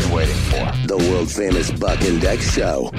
been waiting for. The world famous Buck and Dex Show.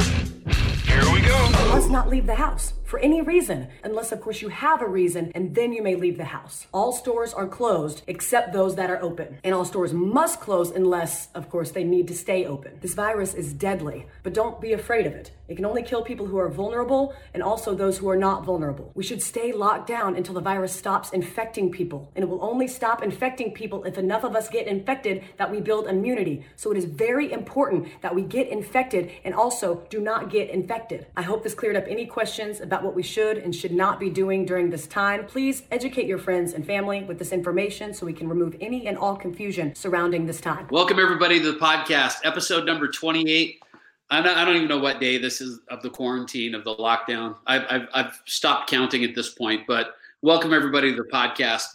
Here we go. Let's not leave the house for any reason, unless, of course, you have a reason, and then you may leave the house. All stores are closed except those that are open, and all stores must close unless, of course, they need to stay open. This virus is deadly, but don't be afraid of it. It can only kill people who are vulnerable and also those who are not vulnerable. We should stay locked down until the virus stops infecting people, and it will only stop infecting people if enough of us get infected that we build immunity. So it is very important that we get infected and also do not get infected. I hope this cleared up any questions about what we should and should not be doing during this time. Please educate your friends and family with this information so we can remove any and all confusion surrounding this time. Welcome everybody to the podcast, episode number 28. I don't, I don't even know what day this is of the quarantine of the lockdown. I've, I've, I've stopped counting at this point, but welcome everybody to the podcast.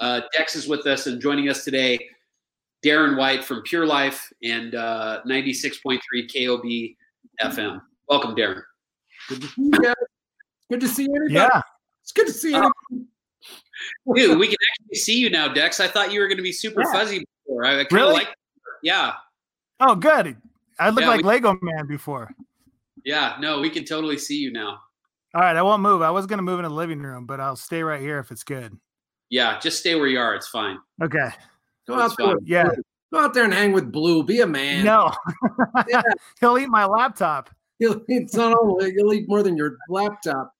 Uh, Dex is with us and joining us today, Darren White from PurLife and uh, 96.3 KOB FM. Welcome, Darren. Good to see you guys. Good to see everybody. Yeah. It's good to see Uh, you. Dude, we can actually see you now, Dex. I thought you were going to be super Yeah. fuzzy before. I, I Really? like. Yeah, Oh, good. I looked Yeah, like we- Lego Man before. yeah. No, we can totally see you now. All right, I won't move. I was gonna move in the living room, but I'll stay right here if it's good. Yeah, just stay where you are. It's fine. Okay. Go out there. fine. Yeah. Go out there and hang with Blue. Be a man. No, Yeah. he'll eat my laptop. You'll eat, not only, you'll eat more than your laptop.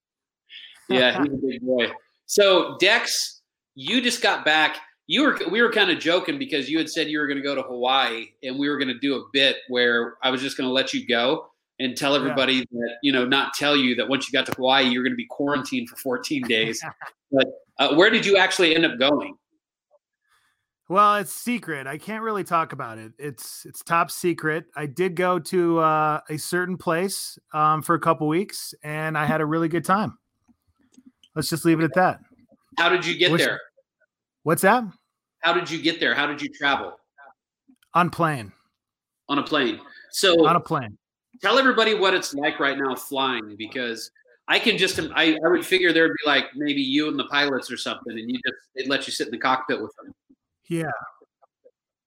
Yeah, he's a big boy. So Dex, you just got back. You were we were kind of joking because you had said you were going to go to Hawaii and we were going to do a bit where I was just going to let you go and tell everybody that you know not tell you that once you got to Hawaii you're going to be quarantined for 14 days. but uh, where did you actually end up going? Well, it's secret. I can't really talk about it. It's it's top secret. I did go to uh, a certain place um, for a couple weeks, and I had a really good time. Let's just leave it at that. How did you get Which- there? What's that? How did you get there? How did you travel On plane. on a plane? So On a plane. tell everybody what it's like right now flying because I can just I, I would figure there'd be like maybe you and the pilots or something and you just they'd let you sit in the cockpit with them. Yeah.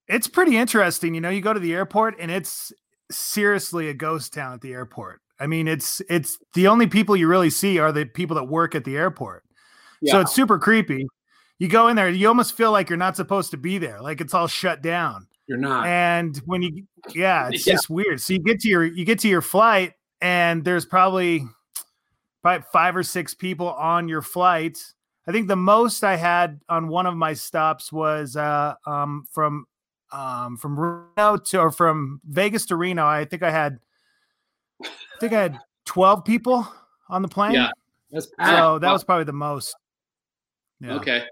It's pretty interesting. You know, you go to the airport and it's seriously a ghost town at the airport. I mean, it's it's the only people you really see are the people that work at the airport. So it's super creepy. You go in there, you almost feel like you're not supposed to be there, like it's all shut down. You're not. And when you yeah, it's Yeah. just weird. So you get to your you get to your flight and there's probably probably five or six people on your flight. I think the most I had on one of my stops was uh um from um from Reno to or from Vegas to Reno. I think I had I think I had 12 people on the plane. Yeah. That's So that was probably the most. Yeah. Okay.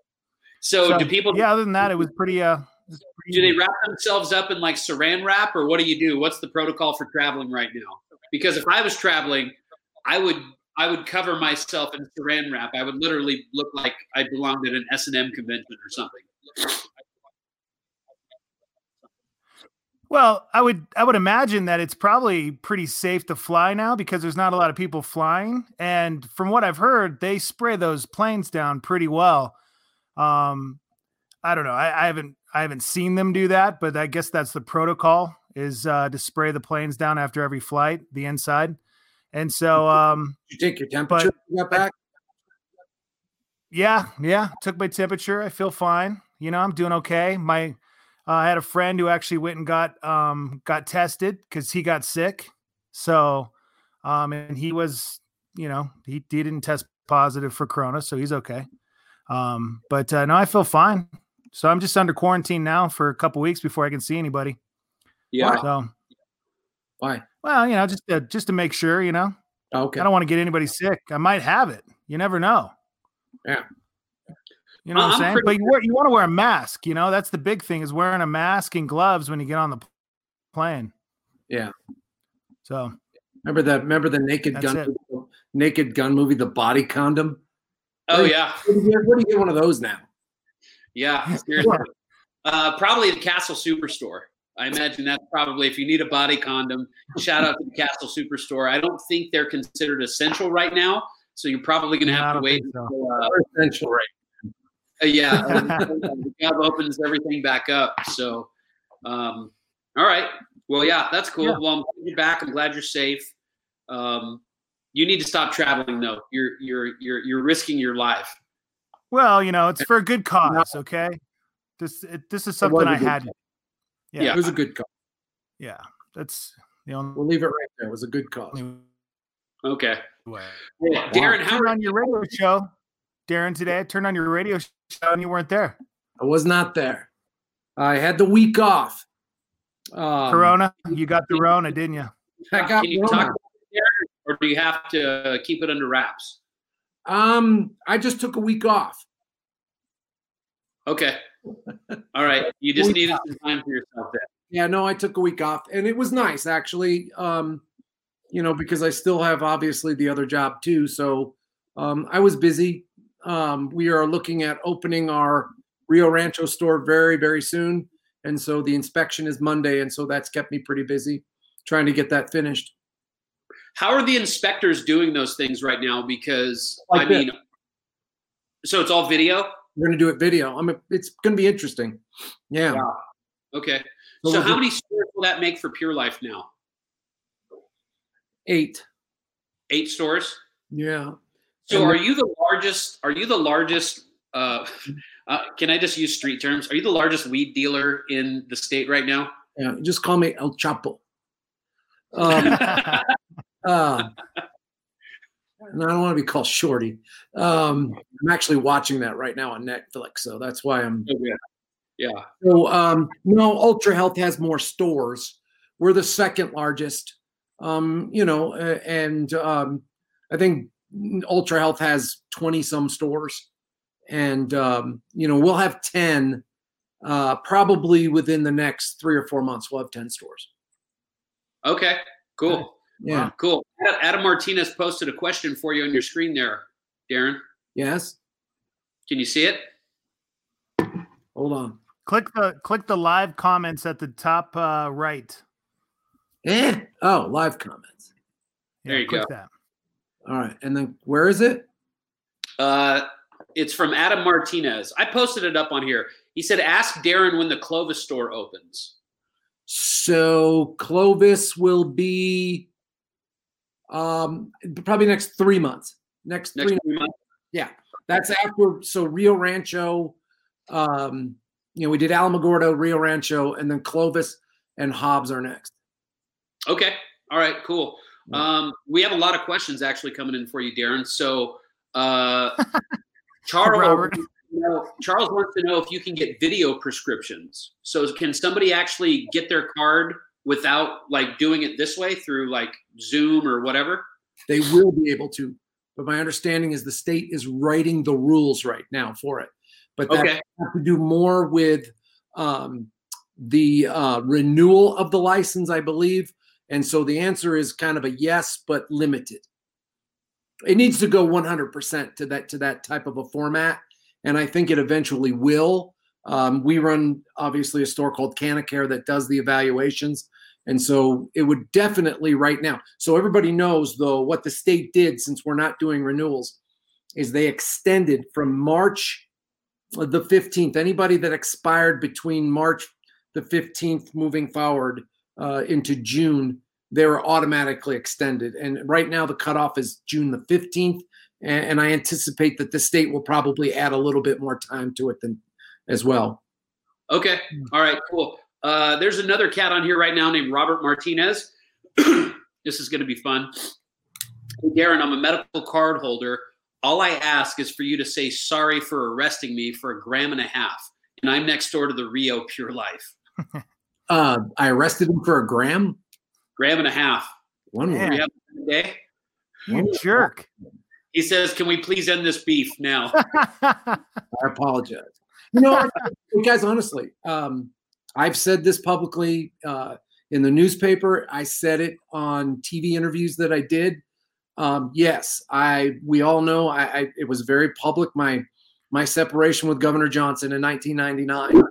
So, So, do people yeah, other than that, it was pretty uh was do they wrap themselves up in like saran wrap or what do you do? What's the protocol for traveling right now? Because if I was traveling, I would I would cover myself in saran wrap. I would literally look like I belonged at an S and M convention or something. Well, I would I would imagine that it's probably pretty safe to fly now because there's not a lot of people flying, and from what I've heard, they spray those planes down pretty well. Um, I don't know. I, I haven't I haven't seen them do that, but I guess that's the protocol is uh, to spray the planes down after every flight, the inside, and so um, Did you take your temperature you back? Yeah, yeah. Took my temperature. I feel fine. You know, I'm doing okay. My uh, I had a friend who actually went and got um got tested because he got sick. So um and he was, you know, he, he didn't test positive for corona, so he's okay. Um, but uh, no, I feel fine. So I'm just under quarantine now for a couple weeks before I can see anybody. Yeah. So Why? well, you know, just to, just to make sure, you know, Okay. I don't want to get anybody sick. I might have it. You never know. Yeah. You know what I'm I'm saying? But you, wear, you want to wear a mask. You know, that's the big thing is wearing a mask and gloves when you get on the plane. Yeah. So Remember that? Remember the Naked Gun, movie, Naked Gun movie, The Body Condom? Oh yeah. Where do you get, where do you get one of those now? Yeah, seriously. Uh, probably the Castle Superstore. I imagine that's probably if you need a body condom. Shout out to the Castle Superstore. I don't think they're considered essential right now, so you're probably going to have to wait think so. until uh, essential, right? Uh, yeah, uh, the gov opens everything back up. So, um, all right. Well, yeah, that's cool. Yeah. Well, I'm glad you're back. I'm glad you're safe. Um, you need to stop traveling though. You're you're you're you're risking your life. Well, you know, it's for a good cause. Okay, this it, this is something I had. call. Yeah, Yeah. It was a good call. yeah. That's the only We'll leave it right there. It was a good cause. Okay. way. Well, Darren, how Turn are on your radio show, Darren. Today, I turned on your radio show and you weren't there. I was not there. I had the week off. Um, Corona, you got the Rona, didn't you? I got Can you Rona. talk about it, Darren, or do you have to keep it under wraps? Um, I just took a week off. Okay. All right. You just Week needed some time for yourself there. Yeah, no, I took a week off, and it was nice actually. Um, you know, because I still have obviously the other job too. So um, I was busy. Um, we are looking at opening our Rio Rancho store very, very soon, and so the inspection is Monday, and so that's kept me pretty busy trying to get that finished. How are the inspectors doing those things right now? Because Like I mean, so it's all video. We're going to do it video. I mean, it's going to be interesting. Yeah. Wow. Okay. So So how many stores will that make for PurLife now? Eight. Eight stores. Yeah. So are you the largest? Are you the largest? Uh, uh, can I just use street terms? Are you the largest weed dealer in the state right now? Yeah. Just call me El Chapo. Um, uh, and I don't want to be called Shorty. Um, I'm actually watching that right now on Netflix, so that's why I'm. Oh, yeah. Yeah. So um, no, Ultra Health has more stores. We're the second largest. Um, you know, uh, and um, I think Ultra Health has 20 some stores, and um, you know we'll have 10 uh, probably within the next three or four months. We'll have 10 stores. Okay. Cool. Yeah. Cool. Adam Martinez posted a question for you on your screen there, Darren. Yes. Can you see it? Hold on. click the click the live comments at the top uh, right. Eh. Oh, live comments. There you click go. That. All right. And then where is it? Uh, it's from Adam Martinez. I posted it up on here. He said, "Ask Darren when the Clovis store opens." So Clovis will be um probably next three months. Next, Next three three months. Yeah, that's after. So Rio Rancho, um, you know, we did Alamogordo, Rio Rancho, and then Clovis and Hobbs are next. Okay. All right. Cool. Um, we have a lot of questions actually coming in for you, Darren. So, uh, Charles, you know, Charles wants to know if you can get video prescriptions. So, can somebody actually get their card without like doing it this way through like Zoom or whatever? They will be able to, but my understanding is the state is writing the rules right now for it. But that Okay. have to do more with um, the uh, renewal of the license, I believe. And so the answer is kind of a yes, but limited. It needs to go 100% to that to that type of a format, and I think it eventually will. Um, we run obviously a store called Canacare that does the evaluations, and so it would definitely right now. So everybody knows though what the state did since we're not doing renewals is they extended from March the 15th. Anybody that expired between March the 15th moving forward uh, into June, they were automatically extended. And right now the cutoff is June the 15th. And, and I anticipate that the state will probably add a little bit more time to it than as well. Okay. All right. Cool. Uh, there's another cat on here right now named Robert Martinez. this is going to be fun. Hey, Darren, I'm a medical card holder. All I ask is for you to say sorry for arresting me for a gram and a half. And I'm next door to the Rio PurLife. Uh, I arrested him for a gram. Gram and a half. One Yeah. word. We have a day. You jerk. He says, Can we please end this beef now? I apologize. You know, I- guys, honestly, um, I've said this publicly uh, in the newspaper. I said it on TV interviews that I did. Um, yes, I. We all know I, I. It was very public. My my separation with Governor Johnson in 1999.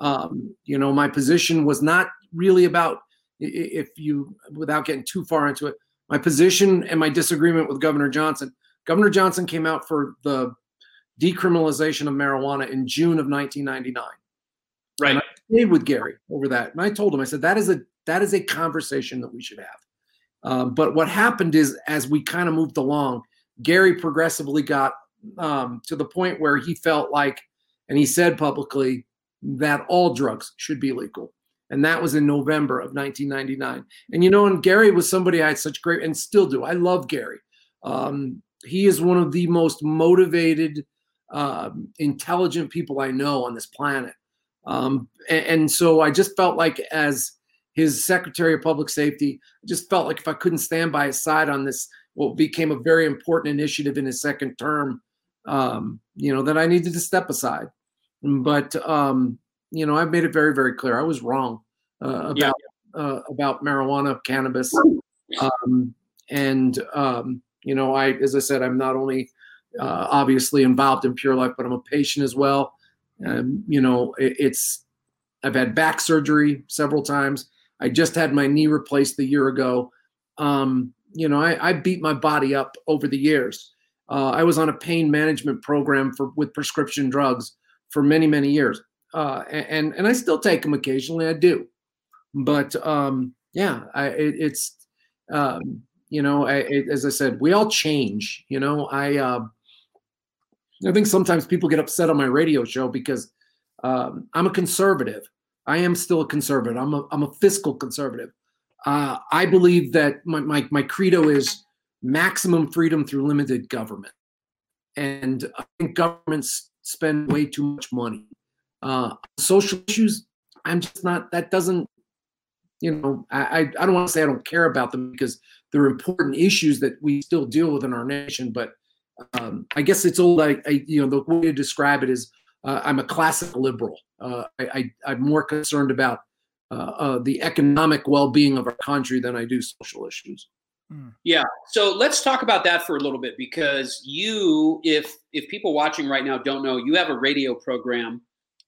Um, you know, my position was not really about if you, without getting too far into it, my position and my disagreement with Governor Johnson. Governor Johnson came out for the decriminalization of marijuana in June of 1999. right. I stayed with Gary over that, and I told him, I said that is a that is a conversation that we should have. Um, but what happened is, as we kind of moved along, Gary progressively got um, to the point where he felt like, and he said publicly that all drugs should be legal. And that was in November of 1999. And you know, and Gary was somebody I had such great, and still do. I love Gary. Um, he is one of the most motivated, uh, intelligent people I know on this planet. Um, and, and, so I just felt like, as his Secretary of Public Safety, I just felt like if I couldn't stand by his side on this, what became a very important initiative in his second term, um, you know, that I needed to step aside. But um, you know, I've made it very, very clear I was wrong uh, about yeah. uh, about marijuana, cannabis, um, and um, you know, I, as I said, I'm not only uh, obviously involved in PurLife, but I'm a patient as well. Um, you know, it, it's I've had back surgery several times. I just had my knee replaced a year ago. Um, you know, I, I, beat my body up over the years. Uh, I was on a pain management program for with prescription drugs for many, many years, uh, and and I still take them occasionally. I do, but um, yeah, I, it, it's um, you know, I, it, as I said, we all change. You know, I uh, I think sometimes people get upset on my radio show because um, I'm a conservative. I am still a conservative. I'm a I'm a fiscal conservative. Uh, I believe that my, my my credo is maximum freedom through limited government, and I think governments spend way too much money. Uh, social issues, I'm just not. That doesn't you know, I, I don't want to say I don't care about them because they're important issues that we still deal with in our nation. But um, I guess it's all like, I, you know, the way to describe it is uh, I'm a classic liberal. Uh, I, I, am more concerned about uh, uh, the economic well-being of our country than I do social issues. Hmm. Yeah. So let's talk about that for a little bit because you, if if people watching right now don't know, you have a radio program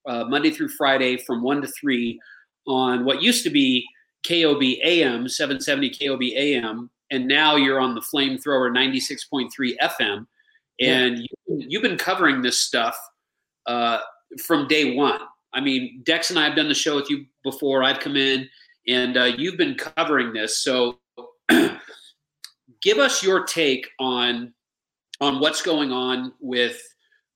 uh, Monday through Friday from one to three on what used to be KOB AM, 770 KOB AM, and now you're on the flamethrower 96.3 FM. And yeah. you, have been covering this stuff uh, from day one. I mean, Dex and I have done the show with you before. I've come in, and uh, you've been covering this. So, give us your take on on what's going on with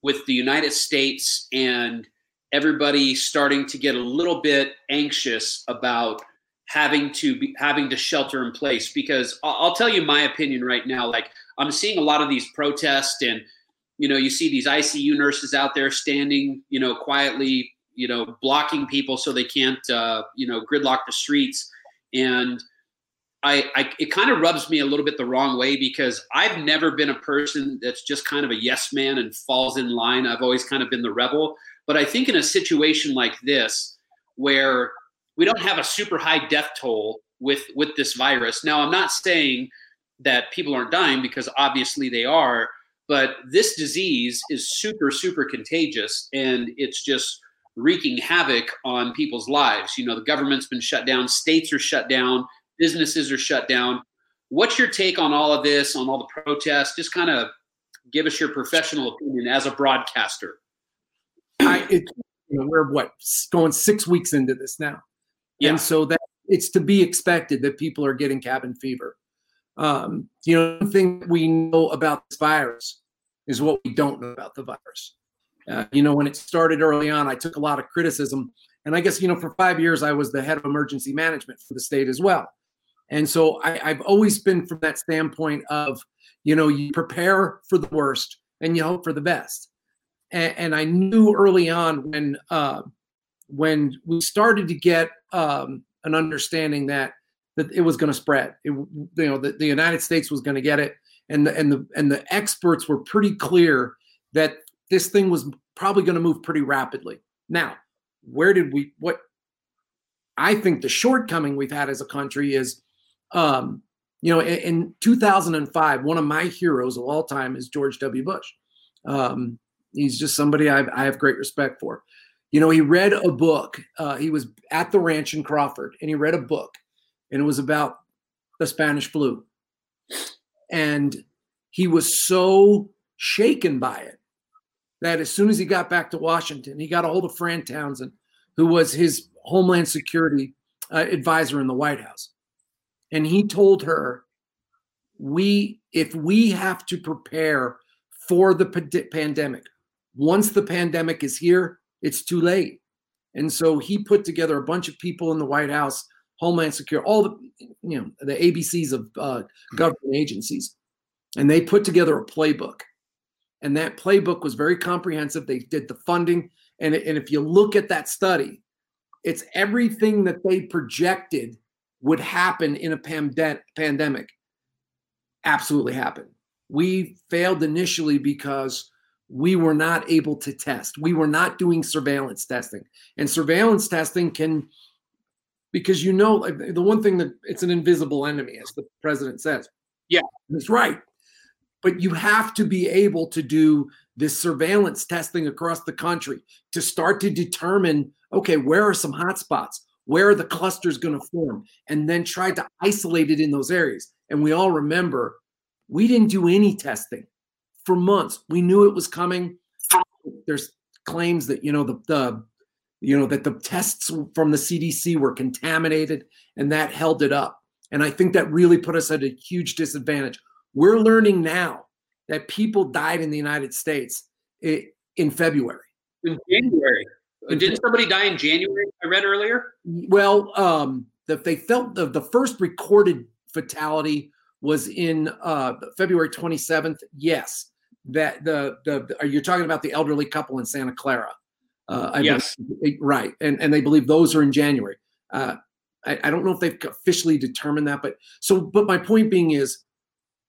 with the United States and everybody starting to get a little bit anxious about having to be having to shelter in place. Because I'll, tell you my opinion right now like i'm seeing a lot of these protests and you know you see these icu nurses out there standing you know quietly you know blocking people so they can't uh, you know gridlock the streets. And I, I it kind of rubs me a little bit the wrong way because I've never been a person that's just kind of a yes man and falls in line. I've always kind of been the rebel. But I think in a situation like this, where we don't have a super high death toll with with this virus. Now, I'm not saying that people aren't dying because obviously they are, but this disease is super super contagious and it's just wreaking havoc on people's lives. You know, the government's been shut down, states are shut down, businesses are shut down. What's your take on all of this, on all the protests? Just kind of give us your professional opinion as a broadcaster. I, it, you know, we're what going six weeks into this now. Yeah. And so that it's to be expected that people are getting cabin fever. Um, you know, one thing we know about this virus is what we don't know about the virus. Uh, you know, when it started early on, I took a lot of criticism. And I guess, you know, for five years, I was the head of emergency management for the state as well. And so I, have always been from that standpoint of, you know, you prepare for the worst and you hope for the best. And, and I knew early on when uh, when we started to get um, an understanding that that it was going to spread. It, you know, the, the United States was going to get it, and the and the and the experts were pretty clear that this thing was probably going to move pretty rapidly. Now, where did we? What I think the shortcoming we've had as a country is, um, you know, in, in 2005, one of my heroes of all time is George W. Bush. Um, he's just somebody I've, I have great respect for. You know, he read a book. Uh, he was at the ranch in Crawford, and he read a book, and it was about the Spanish flu. And he was so shaken by it that as soon as he got back to Washington, he got a hold of Fran Townsend, who was his Homeland Security uh, advisor in the White House, and he told her, "We, if we have to prepare for the pand- pandemic, once the pandemic is here, it's too late." And so he put together a bunch of people in the White House, Homeland Security, all the you know the ABCs of uh, government agencies, and they put together a playbook. And that playbook was very comprehensive. They did the funding, and and if you look at that study, it's everything that they projected would happen in a pande- pandemic. Absolutely happened. We failed initially because we were not able to test. We were not doing surveillance testing. And surveillance testing can, because you know, the one thing that it's an invisible enemy, as the president says. Yeah. That's right. But you have to be able to do this surveillance testing across the country to start to determine okay, where are some hotspots? Where are the clusters going to form? And then try to isolate it in those areas. And we all remember we didn't do any testing for months. We knew it was coming. There's claims that you know the, the you know that the tests from the CDC were contaminated and that held it up. And I think that really put us at a huge disadvantage. We're learning now that people died in the United States eh, in February. In January. Didn't somebody die in January? I read earlier. Well, um, that they felt the, the first recorded fatality was in uh, February 27th. Yes, that the the are you talking about the elderly couple in Santa Clara? Uh, I yes, believe, right, and and they believe those are in January. Uh, I, I don't know if they've officially determined that, but so but my point being is,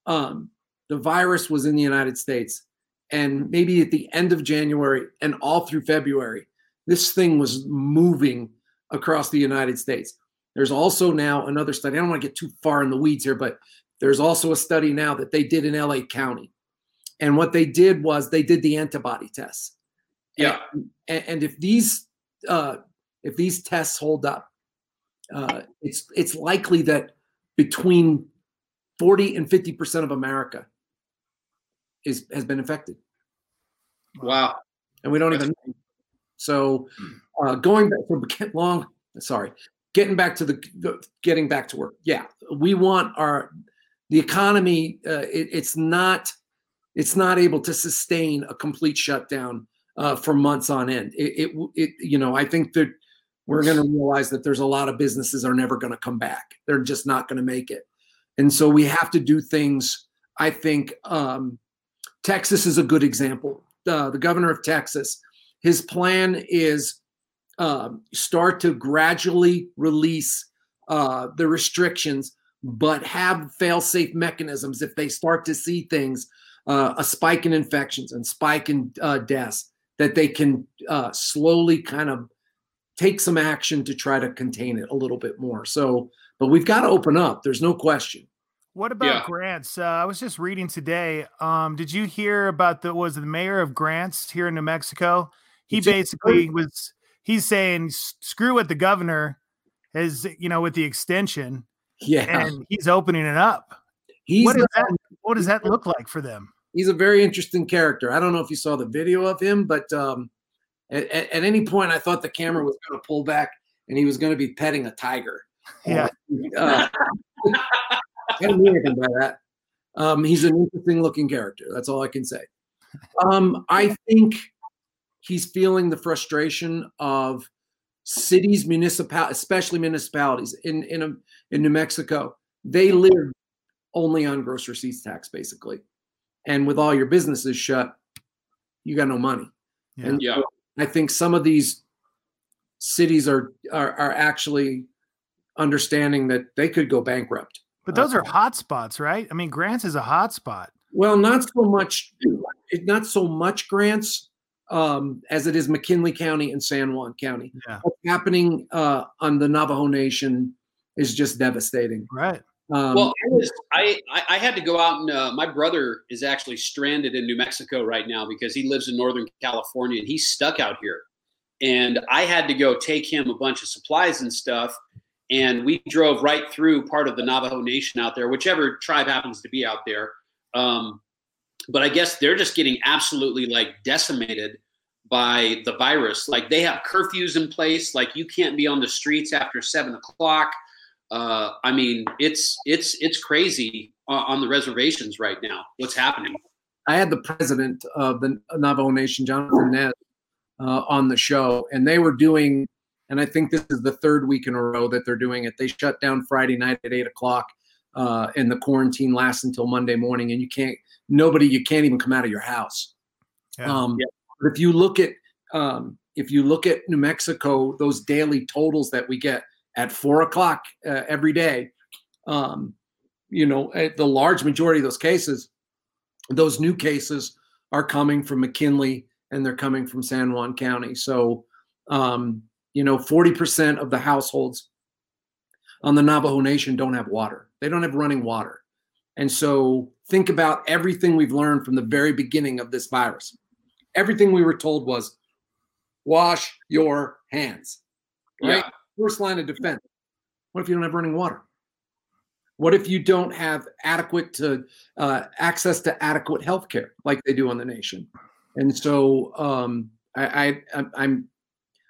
um, the virus was in the United States, and maybe at the end of January and all through February, this thing was moving across the United States. There's also now another study. I don't want to get too far in the weeds here, but there's also a study now that they did in LA County and what they did was they did the antibody tests. Yeah. And, and if these uh, if these tests hold up, uh, it's it's likely that between 40 and 50 percent of America is has been infected. Wow. And we don't even know. So uh, going back for long, sorry, getting back to the getting back to work. Yeah, we want our the economy. Uh, it, it's not it's not able to sustain a complete shutdown uh, for months on end. It, it, it, you know, I think that we're going to realize that there's a lot of businesses are never going to come back. They're just not going to make it, and so we have to do things. I think um, Texas is a good example. Uh, the governor of Texas, his plan is uh, start to gradually release uh, the restrictions, but have fail-safe mechanisms if they start to see things uh, a spike in infections and spike in uh, deaths that they can uh, slowly kind of take some action to try to contain it a little bit more. So, but we've got to open up. There's no question. What about yeah. grants? Uh, I was just reading today. Um, did you hear about the was the mayor of Grants here in New Mexico? He basically was he's saying screw what the governor is, you know, with the extension. Yeah, and he's opening it up. He's what, does that, what does that look like for them? he's a very interesting character. I don't know if you saw the video of him, but um, at, at, any point, I thought the camera was going to pull back and he was going to be petting a tiger. Yeah. Uh, I didn't mean anything by that. Um, he's an interesting looking character. That's all I can say. Um, I think he's feeling the frustration of cities, municipal, especially municipalities in in a, in New Mexico. They live only on gross receipts tax, basically and with all your businesses shut, you got no money. Yeah. And yeah. I think some of these cities are, are are actually understanding that they could go bankrupt. But those uh, are hot spots, right? I mean, Grants is a hot spot. Well, not so much, not so much Grants um, as it is McKinley County and San Juan County. Yeah. What's happening uh, on the Navajo Nation is just devastating. Right. Um, well, I, was, I, I had to go out and uh, my brother is actually stranded in New Mexico right now because he lives in Northern California and he's stuck out here. And I had to go take him a bunch of supplies and stuff. And we drove right through part of the Navajo Nation out there, whichever tribe happens to be out there. Um, but I guess they're just getting absolutely like decimated by the virus. Like they have curfews in place. Like you can't be on the streets after seven o'clock. Uh, I mean, it's it's it's crazy on, the reservations right now. What's happening? I had the president of the Navajo Nation, Jonathan Nez, uh, on the show, and they were doing, and I think this is the third week in a row that they're doing it. They shut down Friday night at eight o'clock, uh, and the quarantine lasts until Monday morning, and you can't, nobody, you can't even come out of your house. Yeah. Um, But if you look at, um, if you look at New Mexico, those daily totals that we get at four o'clock uh, every day, um, you know, eh, the large majority of those cases, those new cases are coming from McKinley and they're coming from San Juan County. So, um, you know, 40% of the households on the Navajo Nation don't have water. They don't have running water. And so think about everything we've learned from the very beginning of this virus. Everything we were told was wash your hands. Right? Yeah. First line of defense. What if you don't have running water? What if you don't have adequate to uh, access to adequate health care like they do on the nation? And so um, I, I, I'm- I'm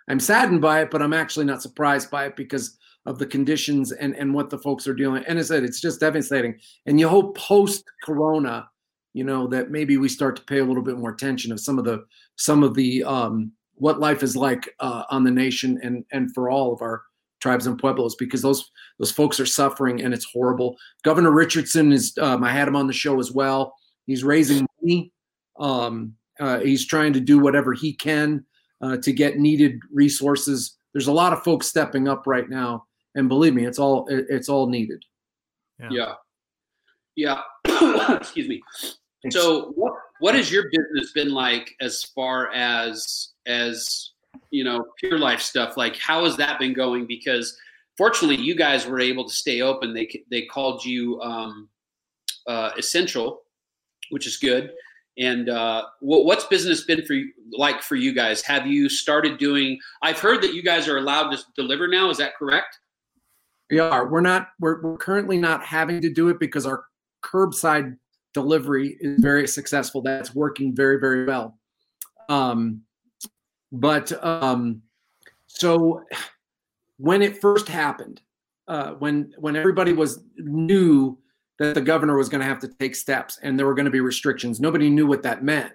I'm saddened by it, but I'm actually not surprised by it because of the conditions and and what the folks are dealing. And I said, it's just devastating. And you hope post Corona, you know, that maybe we start to pay a little bit more attention of some of the some of the um, what life is like uh, on the nation and and for all of our tribes and pueblos because those those folks are suffering and it's horrible. Governor Richardson is um, I had him on the show as well. He's raising money. Um, uh, he's trying to do whatever he can uh, to get needed resources. There's a lot of folks stepping up right now, and believe me, it's all it- it's all needed. Yeah. Yeah. Excuse me. So what what has your business been like as far as as you know PurLife stuff? Like how has that been going? Because fortunately, you guys were able to stay open. They they called you um, uh, essential, which is good. And uh, what, what's business been for you, like for you guys? Have you started doing? I've heard that you guys are allowed to deliver now. Is that correct? We are. We're not. We're, we're currently not having to do it because our curbside delivery is very successful. That's working very very well. Um, but um, so when it first happened, uh, when when everybody was knew that the governor was going to have to take steps and there were going to be restrictions, nobody knew what that meant,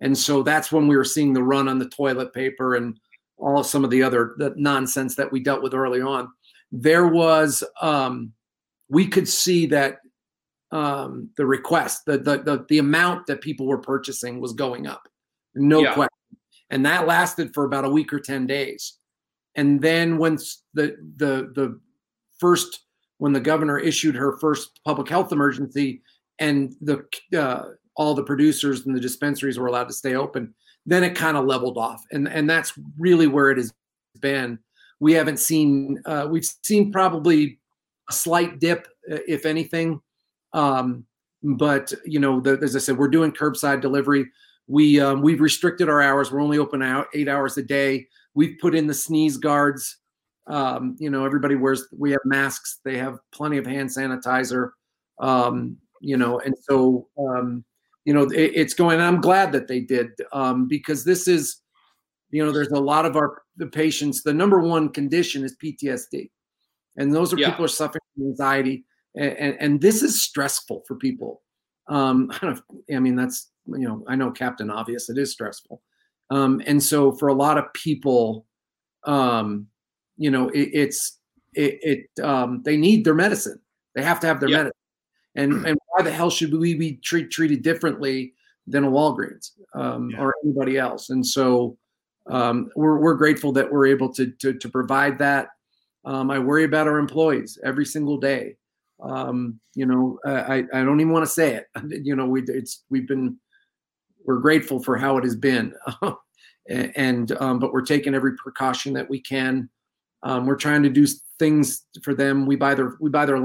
and so that's when we were seeing the run on the toilet paper and all of some of the other the nonsense that we dealt with early on there was um, we could see that um, the request the, the the the amount that people were purchasing was going up. No Yeah. question. And that lasted for about a week or 10 days. And then once the the the first when the governor issued her first public health emergency and the uh, all the producers and the dispensaries were allowed to stay open then it kind of leveled off. And and that's really where it has been we haven't seen uh, we've seen probably a slight dip uh, if anything. Um, but you know the, as i said we're doing curbside delivery. We um, we've restricted our hours. We're only open out eight hours a day. We've put in the sneeze guards. Um, you know everybody wears we have masks. They have plenty of hand sanitizer. Um, you know and so um, you know it, it's going i'm glad that they did um, because this is you know there's a lot of our the patients the number one condition is ptsd and those are Yeah. people are suffering from anxiety and, and and this is stressful for people um I, don't I mean that's you know i know captain obvious it is stressful um and so for a lot of people um you know it, it's it, it um they need their medicine they have to have their Yeah. medicine and and why the hell should we be treat, treated differently than a Walgreens um, Yeah. or anybody else? And so um, we're we're grateful that we're able to to, to provide that. Um, I worry about our employees every single day. Um, you know, I I don't even want to say it. You know, we it's we've been we're grateful for how it has been, and um, but we're taking every precaution that we can. Um, we're trying to do things for them. We buy their we buy their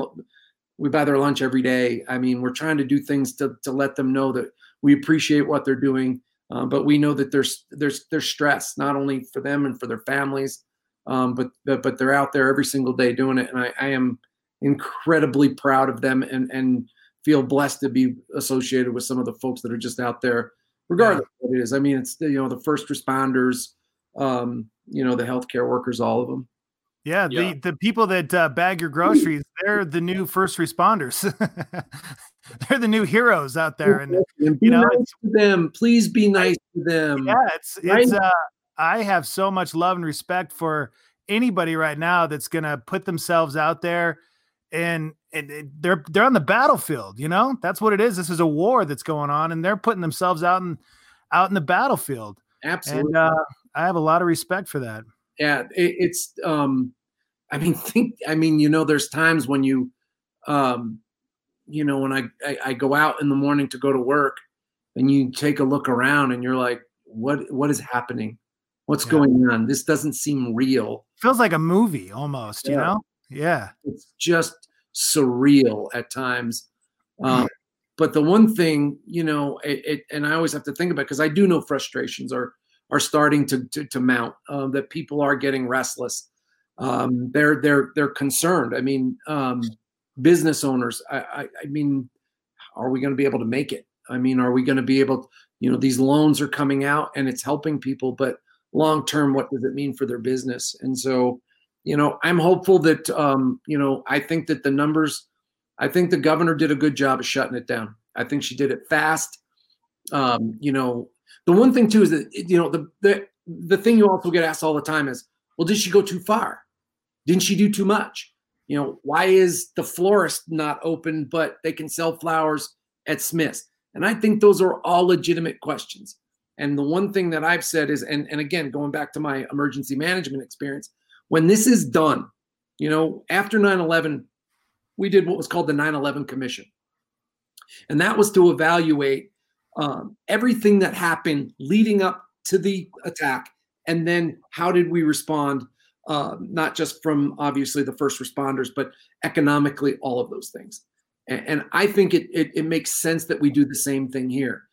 we buy their lunch every day. I mean, we're trying to do things to to let them know that we appreciate what they're doing, uh, but we know that there's there's there's stress not only for them and for their families, um, but, but but they're out there every single day doing it, and I, I am incredibly proud of them and and feel blessed to be associated with some of the folks that are just out there regardless of what it is. I mean, it's the, you know the first responders, um, you know the healthcare workers, all of them. Yeah, Yeah. the the people that uh, bag your groceries, they're the new first responders. they're the new heroes out there, and And you know, nice to them. Please be nice to them. yeah, it's right? it's. Uh, I have so much love and respect for anybody right now that's gonna put themselves out there, and and they're they're on the battlefield. You know, that's what it is. This is a war that's going on, and they're putting themselves out in out in the battlefield. Absolutely. And uh, I have a lot of respect for that. yeah it, it's um i mean think i mean you know there's times when you um you know when I, I i go out in the morning to go to work and you take a look around and you're like what what is happening what's Yeah. going on this doesn't seem real Feels like a movie almost. You know? Yeah. it's just surreal at times um but the one thing you know it, it and i always have to think about because i do know frustrations are are starting to to, to mount um, that people are getting restless um they're they're they're concerned i mean um business owners i i, I mean are we going to be able to make it? I mean are we going to be able you know these loans are coming out and it's helping people but long term what does it mean for their business? And so you know i'm hopeful that um you know i think that the numbers i think the governor did a good job of shutting it down. I think she did it fast. Um you know the one thing too is that you know the the the thing you also get asked all the time is well did she go too far? Didn't she do too much you know why is the florist not open but they can sell flowers at smith's? And i think those are all legitimate questions. And the one thing that i've said is and, and again going back to my emergency management experience when this is done you know after 9-11 we did what was called the 9-11 commission. And that was to evaluate um, everything that happened leading up to the attack and then how did we respond uh, not just from obviously the first responders but economically all of those things. And, and i think it, it it makes sense that we do the same thing here.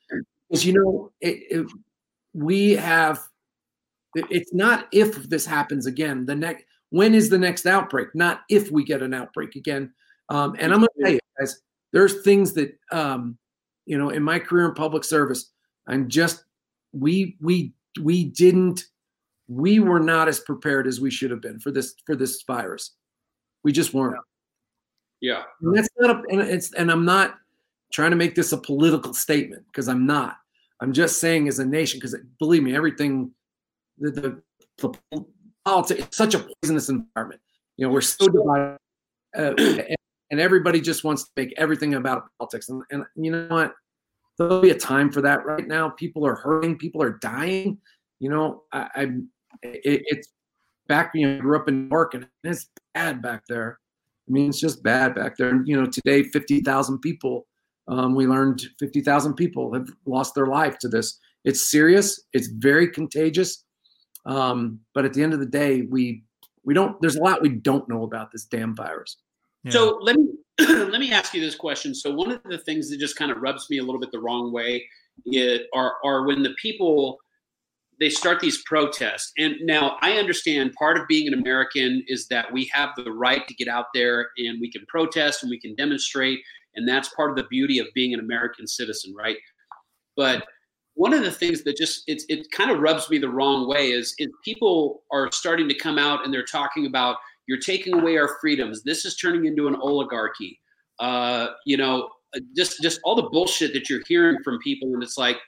Because you know it, it, we have it's not if this happens again the next when is the next outbreak? Not if we get an outbreak again. Um, and i'm going to tell you guys there's things that um, you know in my career in public service i'm just we we we didn't we were not as prepared as we should have been for this for this virus. We just weren't. Yeah. and that's not a, and it's and i'm not trying to make this a political statement because i'm not. I'm just saying as a nation because believe me everything the, the, the politics it's such a poisonous environment. You know we're so divided uh, and, and everybody just wants to make everything about politics. And, and you know what? There'll be a time for that right now. People are hurting. People are dying you know i i'm it, it's back you know I grew up in New York and it's bad back there I mean, it's just bad back there. And, you know, today, 50,000 people, um, we learned 50,000 people have lost their life to this. It's serious. It's very contagious. Um, but at the end of the day, we, we don't, there's a lot we don't know about this damn virus. Yeah. So let me let me ask you this question. So one of the things that just kind of rubs me a little bit the wrong way it, are are when the people they start these protests. And now I understand part of being an American is that we have the right to get out there and we can protest and we can demonstrate, and that's part of the beauty of being an American citizen, right? But one of the things that just it, it kind of rubs me the wrong way is, people are starting to come out and they're talking about you're taking away our freedoms. This is turning into an oligarchy. Uh, you know, just just all the bullshit that you're hearing from people, and it's like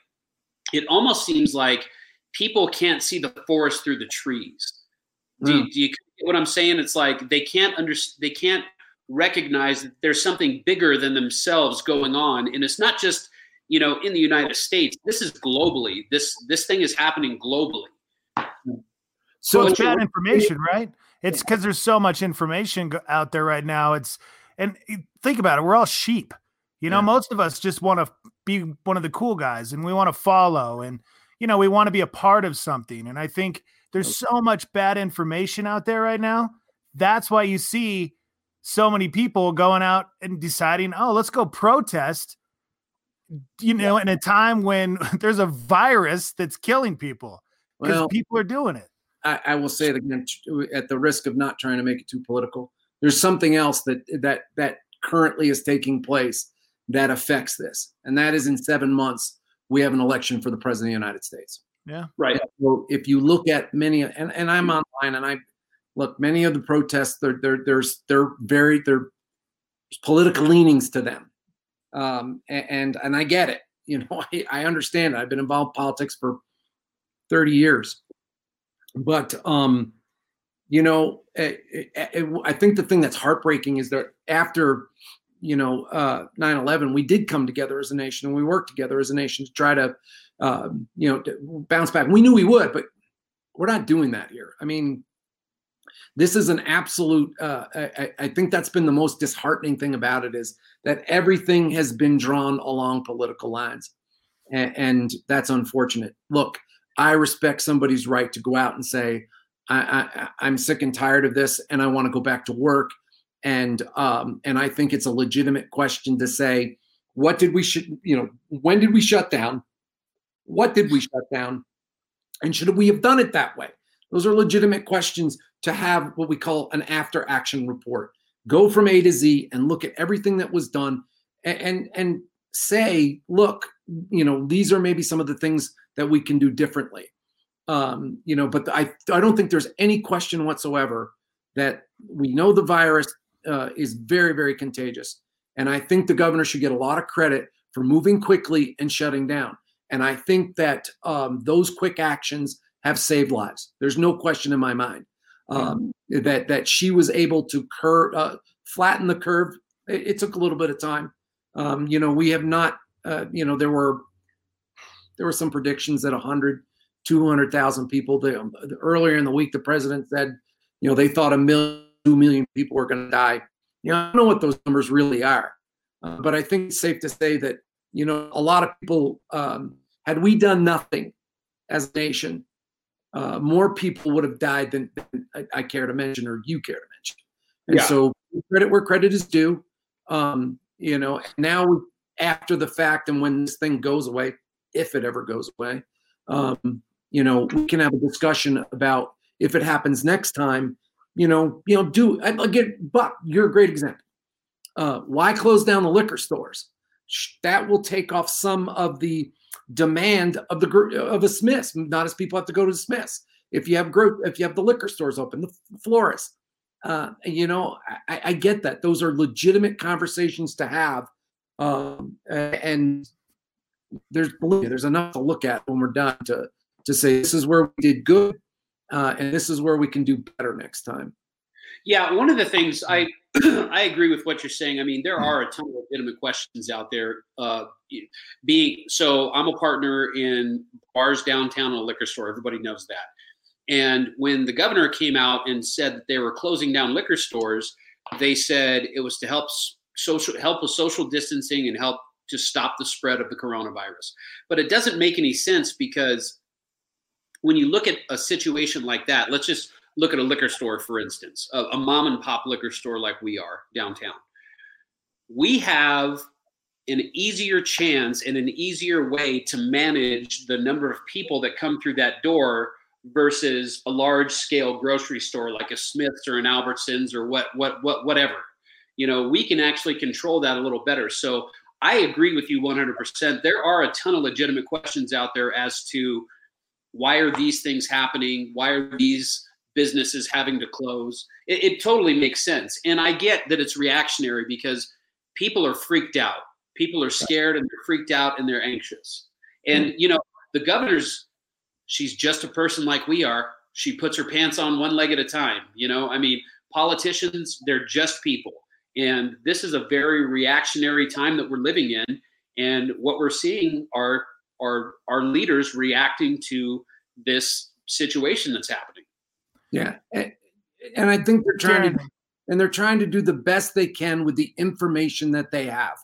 it almost seems like people can't see the forest through the trees. Do, you, hmm. do you get what I'm saying? It's like they can't under they can't recognize that there's something bigger than themselves going on, and it's not just you know in the United States. This is globally. This this thing is happening globally. So So it's bad information, right? It's because there's so much information out there right now. It's and think about it. We're all sheep. You know, Yeah. most of us just want to be one of the cool guys, and we want to follow, and you know, we want to be a part of something. And I think there's so much bad information out there right now. That's why you see so many people going out and deciding, oh, let's go protest. You know, in a time when there's a virus that's killing people because well, people are doing it. I, I will say it again uh, at the risk of not trying to make it too political. There's something else that that that currently is taking place that affects this, and that is in seven months we have an election for the president of the United States. Yeah. Right. So if you look at many, and, and I'm online and I look, many of the protests, they're, they're, there's, they're very, they're political leanings to them. Um, and, and I get it. You know, I, I understand. I've been involved in politics for 30 years. But, um, you know, it, it, it, I think the thing that's heartbreaking is that after, you know, uh, 9 11, we did come together as a nation and we worked together as a nation to try to, um, you know, bounce back. We knew we would, but we're not doing that here. I mean, this is an absolute. Uh, I, I, think that's been the most disheartening thing about it is that everything has been drawn along political lines, and, and that's unfortunate. Look, I respect somebody's right to go out and say, I, I, am sick and tired of this, and I want to go back to work." And um, and I think it's a legitimate question to say, what did we should you know when did we shut down? What did we shut down? And should we have done it that way? Those are legitimate questions to have what we call an after action report. Go from A to Z and look at everything that was done and, and, and say, look, you know, these are maybe some of the things that we can do differently. Um, you know, but I I don't think there's any question whatsoever that we know the virus uh, is very very contagious, and I think the governor should get a lot of credit for moving quickly and shutting down. And I think that um, those quick actions have saved lives. There's no question in my mind um, that that she was able to curve, uh, flatten the curve. It, it, took a little bit of time. Um, you know, we have not. Uh, you know, there were there were some predictions that 100, 200,000 people. The, the, earlier in the week, the president said, you know, they thought a million, two million people were going to die. You know, I don't know what those numbers really are, uh, but I think it's safe to say that you know, a lot of people, um, had we done nothing as a nation, uh, more people would have died than, than I, I, care to mention or you care to mention. And yeah. so credit where credit is due. Um, you know, now after the fact and when this thing goes away, if it ever goes away, um, you know, we can have a discussion about if it happens next time, you know, you know, do again, but you're a great example. Uh, why close down the liquor stores? that will take off some of the demand of the of the Smiths. Not as people have to go to the Smiths. If you have group, if you have the liquor stores open, the florists, uh, you know, I, I, get that. Those are legitimate conversations to have, um, and there's there's enough to look at when we're done to to say this is where we did good, uh, and this is where we can do better next time. Yeah, one of the things I I agree with what you're saying. I mean, there are a ton of legitimate questions out there. Uh, being so, I'm a partner in bars downtown and a liquor store. Everybody knows that. And when the governor came out and said that they were closing down liquor stores, they said it was to help social help with social distancing and help to stop the spread of the coronavirus. But it doesn't make any sense because when you look at a situation like that, let's just look at a liquor store, for instance, a, a mom and pop liquor store like we are downtown. We have an easier chance and an easier way to manage the number of people that come through that door versus a large scale grocery store like a Smith's or an Albertsons or what what what whatever. You know, we can actually control that a little better. So I agree with you 100%. There are a ton of legitimate questions out there as to why are these things happening? Why are these businesses having to close. It, it, totally makes sense. And I get that it's reactionary because people are freaked out. People are scared and they're freaked out and they're anxious. And, hmm. you know, the governor's, she's just a person like we are. She puts her pants on one leg at a time. You know, I mean, politicians, they're just people. And this is a very reactionary time that we're living in. And what we're seeing are, are our leaders reacting to this situation that's happening. Yeah, and, and I think they're trying to, and they're trying to do the best they can with the information that they have.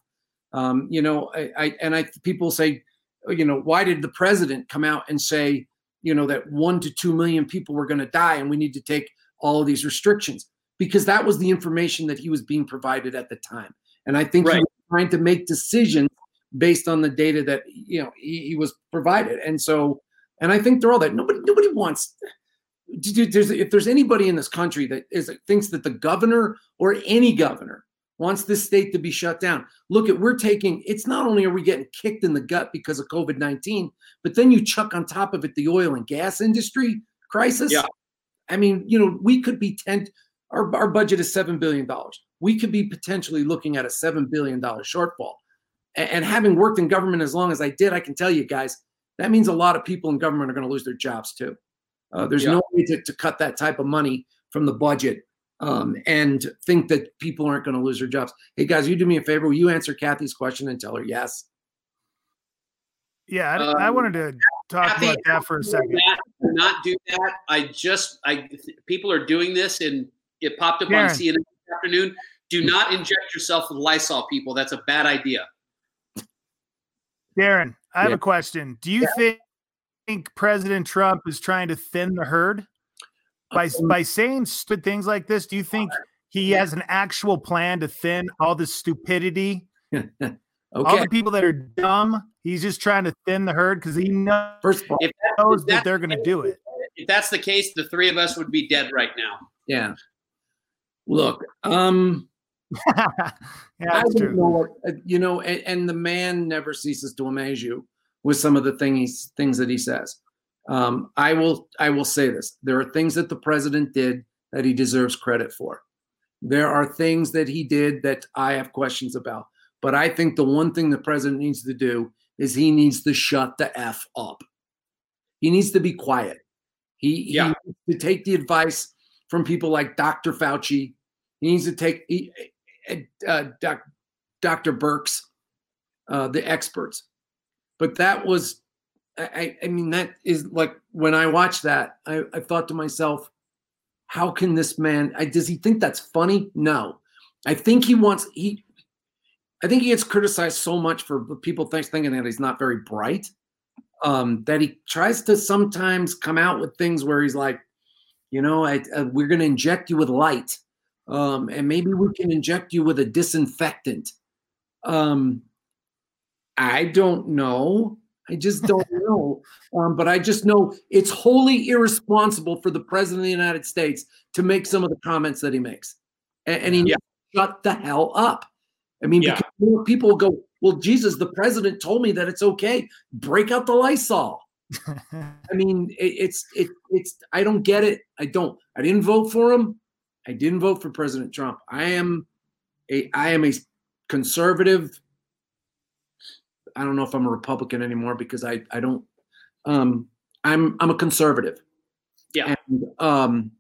Um, you know, I, I and I people say, you know, why did the president come out and say, you know, that one to two million people were going to die and we need to take all of these restrictions? Because that was the information that he was being provided at the time, and I think right. he was trying to make decisions based on the data that you know he, he was provided, and so, and I think they're all that. Nobody, nobody wants there's, if there's anybody in this country that is thinks that the governor or any governor wants this state to be shut down. Look at we're taking it's not only are we getting kicked in the gut because of COVID-19, but then you chuck on top of it the oil and gas industry crisis. Yeah. I mean, you know, we could be 10 our, our budget is $7 billion. We could be potentially looking at a $7 billion shortfall. And, having worked in government as long as I did, I can tell you guys, that means a lot of people in government are going to lose their jobs too. Uh, there's Yeah. no way to, to cut that type of money from the budget um, and think that people aren't going to lose their jobs. Hey guys, you do me a favor. Will you answer Kathy's question and tell her yes? Yeah, I, I Um, wanted to talk Kathy, about that for a second. Do not do that. I just, I people are doing this, and it popped up on CNN this afternoon. Do not inject yourself with Lysol, people. That's a bad idea. Darren, I have Yeah. a question. Do you think, think President Trump is trying to thin the herd by Um, by saying stupid things like this? Do you think he has an actual plan to thin all the stupidity? All the people that are dumb, he's just trying to thin the herd because he knows First of all, If, that, that if, that- they're going to do it. if that's the case, the three of us would be dead right now. yeah. Look, um, yeah, I don't true. know what uh, you know, and, and the man never ceases to amaze you with some of the things things that he says. Um, I will I will say this: there are things that the president did that he deserves credit for. There are things that he did that I have questions about. But I think the one thing the president needs to do is he needs to shut the f up. He needs to be quiet. He, he Yeah. needs to take the advice from people like Dr. Fauci. He needs to take he, uh, doc, Dr. Birx, uh, the experts. But that was, I, I mean, that is like when I watched that, I, I thought to myself, how can this man? I, does he think that's funny? No, I think he wants he. I think he gets criticized so much for people think, thinking that he's not very bright. Um, that he tries to sometimes come out with things where he's like, you know, I, uh, we're going to inject you with light um, and maybe we can inject you with a disinfectant. Um, I don't know. I just don't know. Um, but I just know it's wholly irresponsible for the president of the United States to make some of the comments that he makes, and, and he Yeah. shut the hell up. I mean, Yeah. people will go, well, Jesus, the president told me that it's okay. Break out the Lysol. I mean, it, it's it, it's. I don't get it. I don't. I didn't vote for him. I didn't vote for President Trump. I am a I am a conservative. I don't know if I'm a Republican anymore because I I don't. Um, I'm I'm a conservative. Yeah. And um,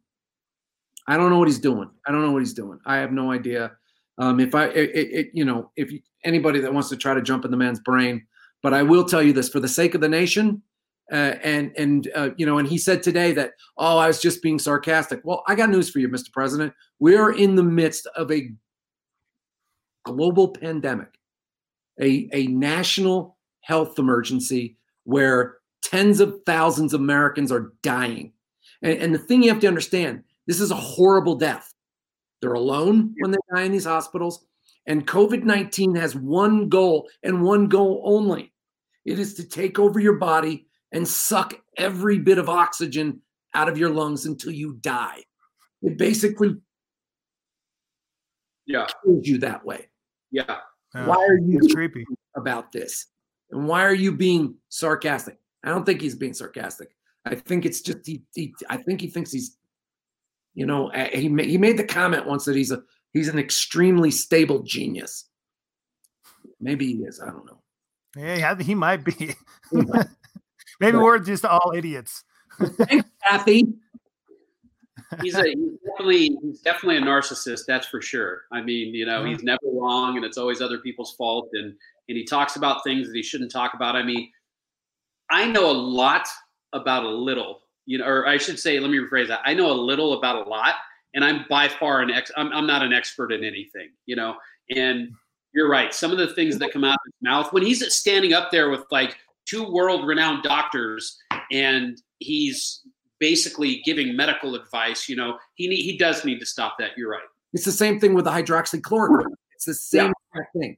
I don't know what he's doing. I don't know what he's doing. I have no idea. Um, if I it, it, you know if you, anybody that wants to try to jump in the man's brain, but I will tell you this for the sake of the nation. Uh, and and uh, you know, and he said today that oh, I was just being sarcastic. Well, I got news for you, Mr. President. We are in the midst of a global pandemic, a a national health emergency where tens of thousands of Americans are dying. And, and the thing you have to understand, this is a horrible death. They're alone when they die in these hospitals, and COVID nineteen has one goal and one goal only. It is to take over your body and suck every bit of oxygen out of your lungs until you die. It basically Yeah, kills you that way. yeah. Yeah, Why are you it's creepy. about this? And why are you being sarcastic? I don't think he's being sarcastic. I think it's just he. he I think he thinks he's, you know, he ma- he made the comment once that he's a he's an extremely stable genius. Maybe he is. I don't know. Yeah, he might be. Maybe we're just all idiots. Thanks, Kathy. He's a he's definitely he's definitely a narcissist. That's for sure. I mean, you know, Yeah. he's mm. never wrong, and it's always other people's fault. And and he talks about things that he shouldn't talk about. I mean, I know a lot about a little. You know, or I should say, let me rephrase that. I know a little about a lot, and I'm by far an ex. I'm, I'm not an expert in anything. You know, and you're right. Some of the things that come out of his mouth when he's standing up there with like two world-renowned doctors, and he's basically giving medical advice. You know, he need, he does need to stop that. You're right. It's the same thing with the hydroxychloroquine. It's the same exact thing.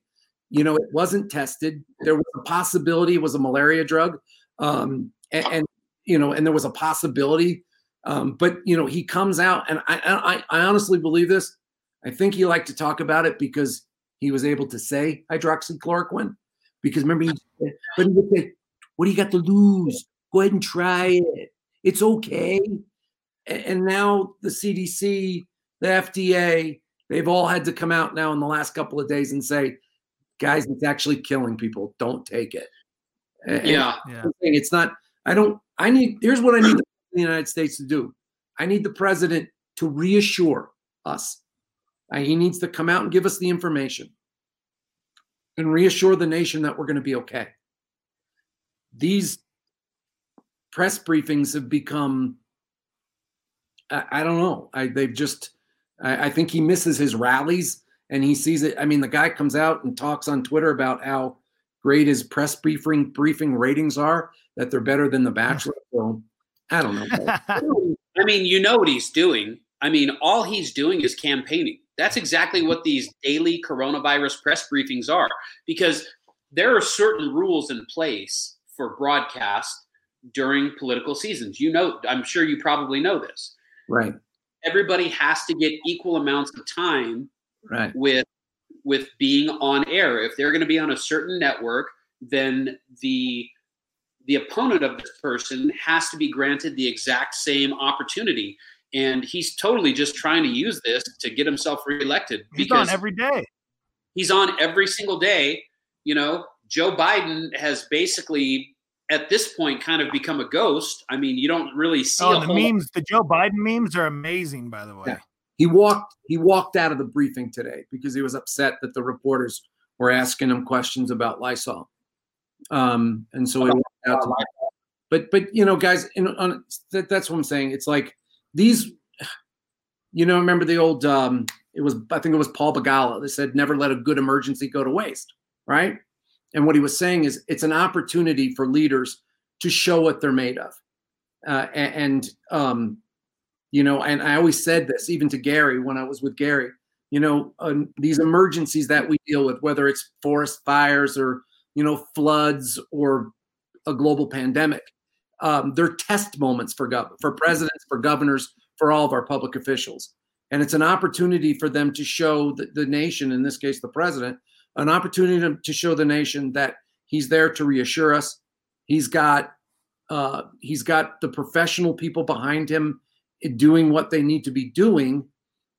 You know, it wasn't tested. There was a possibility it was a malaria drug, um, and, and you know, and there was a possibility. Um, but you know, he comes out, and I, I, I honestly believe this. I think he liked to talk about it because he was able to say hydroxychloroquine. Because remember, he, but he would say, "What do you got to lose? Go ahead and try it. It's okay." And now the CDC, the FDA, they've all had to come out now in the last couple of days and say, "Guys, it's actually killing people. Don't take it." And Yeah. Yeah. it's not. I don't. I need. Here's what I need the United States to do. I need the president to reassure us. He needs to come out and give us the information and reassure the nation that we're going to be okay. These press briefings have become, I, I don't know. I they've just. I, I think he misses his rallies and he sees it. I mean, the guy comes out and talks on Twitter about how great his press briefing briefing ratings are, that they're better than The Bachelor. So I don't know. I mean, you know what he's doing. I mean, all he's doing is campaigning. That's exactly what these daily coronavirus press briefings are, because there are certain rules in place for broadcast during political seasons. You know, I'm sure you probably know this. right, Everybody has to get equal amounts of time right, with with being on air. If they're going to be on a certain network, then the the opponent of this person has to be granted the exact same opportunity. And he's totally just trying to use this to get himself reelected He's because on every day. he's on every single day. You know, Joe Biden has basically at this point kind of become a ghost. I mean, you don't really see Oh, a the whole memes, the Joe Biden memes are amazing, by the way. Yeah. he walked he walked out of the briefing today because he was upset that the reporters were asking him questions about Lysol. Um, and so he walked out. To, but but you know, guys, in, on, that, that's what I'm saying. It's like these. You know, remember the old? Um, it was I think it was Paul Begala that said, "Never let a good emergency go to waste." Right. And what he was saying is, it's an opportunity for leaders to show what they're made of. Uh, and um, you know and i always said this even to gary when i was with gary you know um, these emergencies that we deal with whether it's forest fires or you know floods or a global pandemic um, they're test moments for gov- for presidents for governors for all of our public officials and it's an opportunity for them to show the, the nation in this case the president an opportunity to, to show the nation that he's there to reassure us he's got uh, he's got the professional people behind him doing what they need to be doing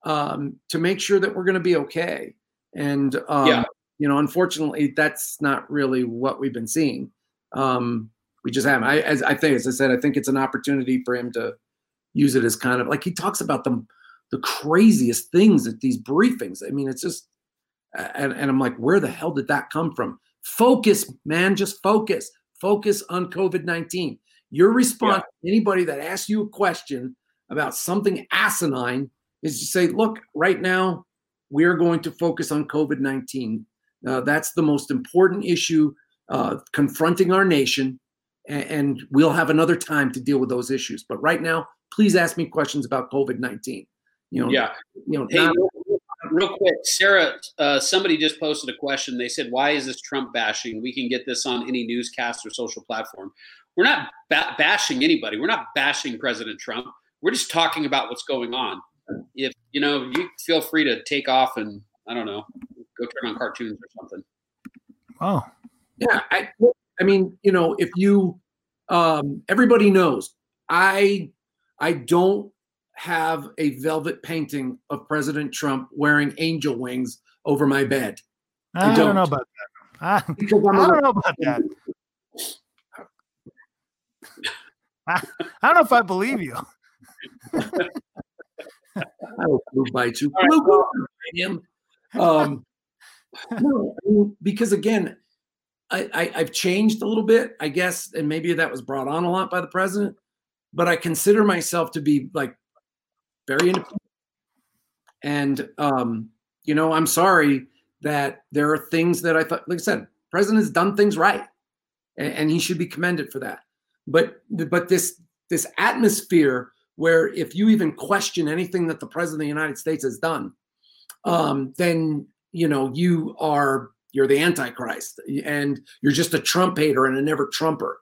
um, to make sure that we're going to be okay. And um, Yeah. you know, unfortunately, that's not really what we've been seeing. Um, we just haven't. I, as I think, as I said, I think it's an opportunity for him to use it as kind of like he talks about the the craziest things at these briefings. I mean, it's just, and, and I'm like, where the hell did that come from? Focus, man, just focus. Focus on COVID 19. Your response to anybody that asks you a question about something asinine is to say, look, right now, we are going to focus on COVID 19. Uh, that's the most important issue uh, confronting our nation, and, and we'll have another time to deal with those issues. But right now, please ask me questions about COVID 19. You know, Yeah. you know, Hey, not- real, real quick, Sarah, uh, somebody just posted a question. They said, Why is this Trump bashing? We can get this on any newscast or social platform. We're not ba- bashing anybody. We're not bashing President Trump. We're just talking about what's going on. If, you know, you feel free to take off and, I don't know, go turn on cartoons or something. Oh, Yeah, I, I mean, you know, if you, um, everybody knows, I, I don't have a velvet painting of President Trump wearing angel wings over my bed I, don't. don't. know about that. I, because I'm I a, don't know about that. I, I don't know if I believe you. I will blue bite you. All right, Blue bite him. Um, no, I mean, because again, I, I I've changed a little bit, I guess, and maybe that was brought on a lot by the president. But I consider myself to be like very independent, and um, you know, I'm sorry that there are things that I thought, like I said, president has done things right, and, and he should be commended for that. But but this this atmosphere where if you even question anything that the president of the United States has done, um, then you know you are you're the antichrist and you're just a Trump hater and a never Trumper.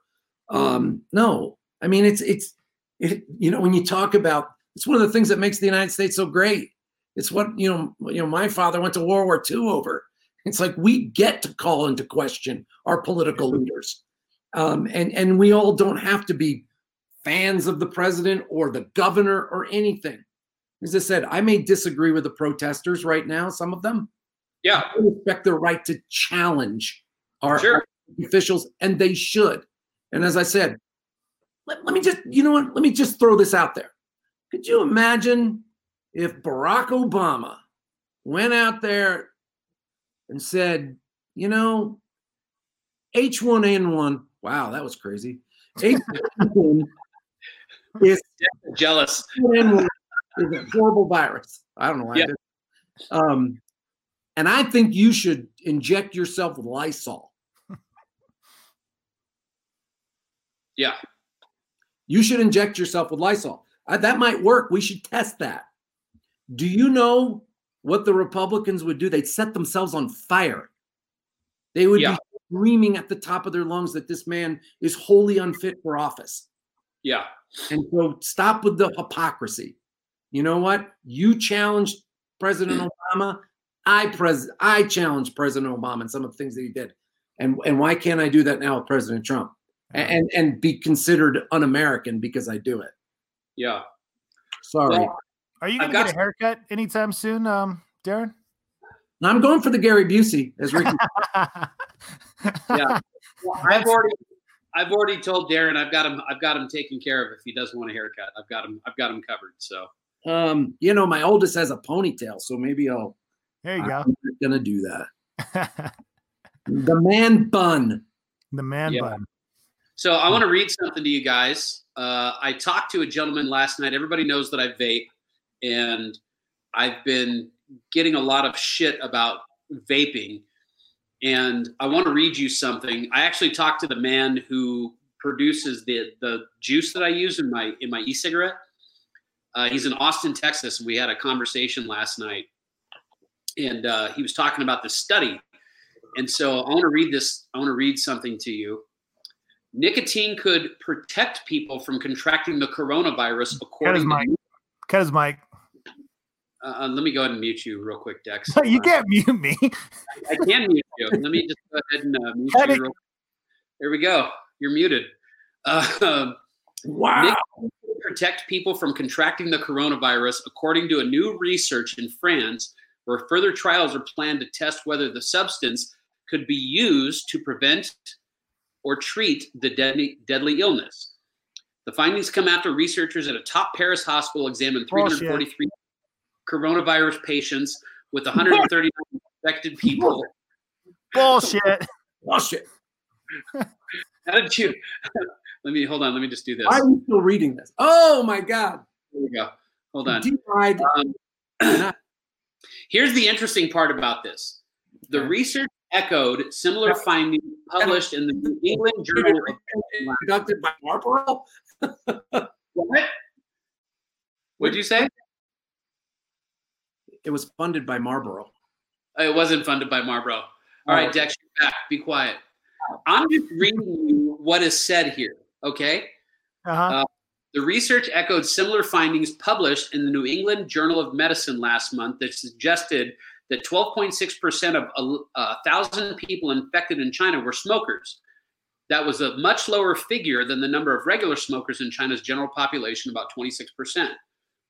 Um, no, I mean it's it's it, you know when you talk about it's one of the things that makes the United States so great It's what you know. You know, my father went to World War II over. It's like we get to call into question our political leaders, um, and and we all don't have to be fans of the president or the governor or anything. As I said, I may disagree with the protesters right now, some of them. Yeah. I respect their right to challenge our, Sure. our officials, and they should. And as I said, let, let me just, you know what? Let me just throw this out there. Could you imagine if Barack Obama went out there and said, you know, H1N1, wow, that was crazy. H1N1 is Jealous. H1N1 is a horrible virus. I don't know why. Yeah. Um, and I think you should inject yourself with Lysol. Yeah. You should inject yourself with Lysol. Uh, that might work. We should test that. Do you know what the Republicans would do? They'd set themselves on fire. They would Yeah. be screaming at the top of their lungs that this man is wholly unfit for office. Yeah. And so stop with the hypocrisy. You know what? You challenged President Obama. I pres I challenged President Obama and some of the things that he did. And and why can't I do that now with President Trump? A- And and, be considered un-American because I do it. Yeah. Sorry. Well, Are you gonna get a haircut anytime soon, um, Darren? Now I'm going for the Gary Busey as Ricky. Yeah. Well, I've already I've already told Darren I've got him I've got him taken care of if he doesn't want a haircut. I've got him I've got him covered. So um, you know, my oldest has a ponytail, so maybe I'll there you go. I'm not gonna do that. The man bun. the man Yeah. bun. So I want to read something to you guys. Uh, I talked to a gentleman last night. Everybody knows that I vape, and I've been getting a lot of shit about vaping. And I want to read you something. I actually talked to the man who produces the the juice that I use in my in my e-cigarette. Uh, he's in Austin, Texas, we had a conversation last night. And uh, he was talking about this study. And so I want to read this. I want to read something to you. Nicotine could protect people from contracting the coronavirus, according to. mic. Cut his mic. Uh, let me go ahead and mute you real quick, Dex. you can't mute me. I can mute you. Let me just go ahead and uh, mute Cut you. it. Real there we go. You're muted. Uh, Wow. Nicotine could protect people from contracting the coronavirus, according to a new research in France, where further trials are planned to test whether the substance could be used to prevent or treat the deadly, deadly illness. The findings come after researchers at a top Paris hospital examined Bullshit. 343 coronavirus patients with 139 infected people. Bullshit. Bullshit. How did you? Let me hold on. Let me just do this. Why are you still reading this? Oh my God. Here we go. Hold on. Um, here's the interesting part about this. The research echoed similar findings published in the New England Journal of conducted by Marlboro. What? What'd you say? It was funded by Marlboro. It wasn't funded by Marlboro. All right, Dex, you're back. Be quiet. I'm just reading you what is said here. Okay. Uh-huh. The research echoed similar findings published in the New England Journal of Medicine last month that suggested that 12.6% of a, a thousand people infected in China were smokers. That was a much lower figure than the number of regular smokers in China's general population, about 26%.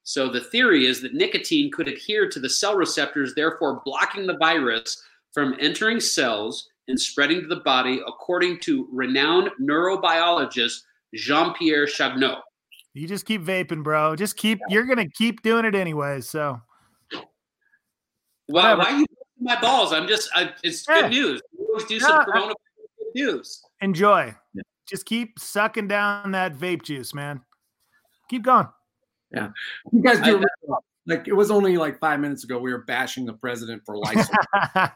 So the theory is that nicotine could adhere to the cell receptors, therefore blocking the virus from entering cells and spreading to the body, according to renowned neurobiologist Jean Pierre Changeux. You just keep vaping, bro. Just keep. You're gonna keep doing it anyway. So Wow, why are you busting my balls? I'm just, I, it's Yeah. good news. We always do Yeah, some I- Corona news. enjoy. Yeah. Just keep sucking down that vape juice, man. Keep going. Yeah, you guys do I- like it was only like five minutes ago we were bashing the president for Lysol.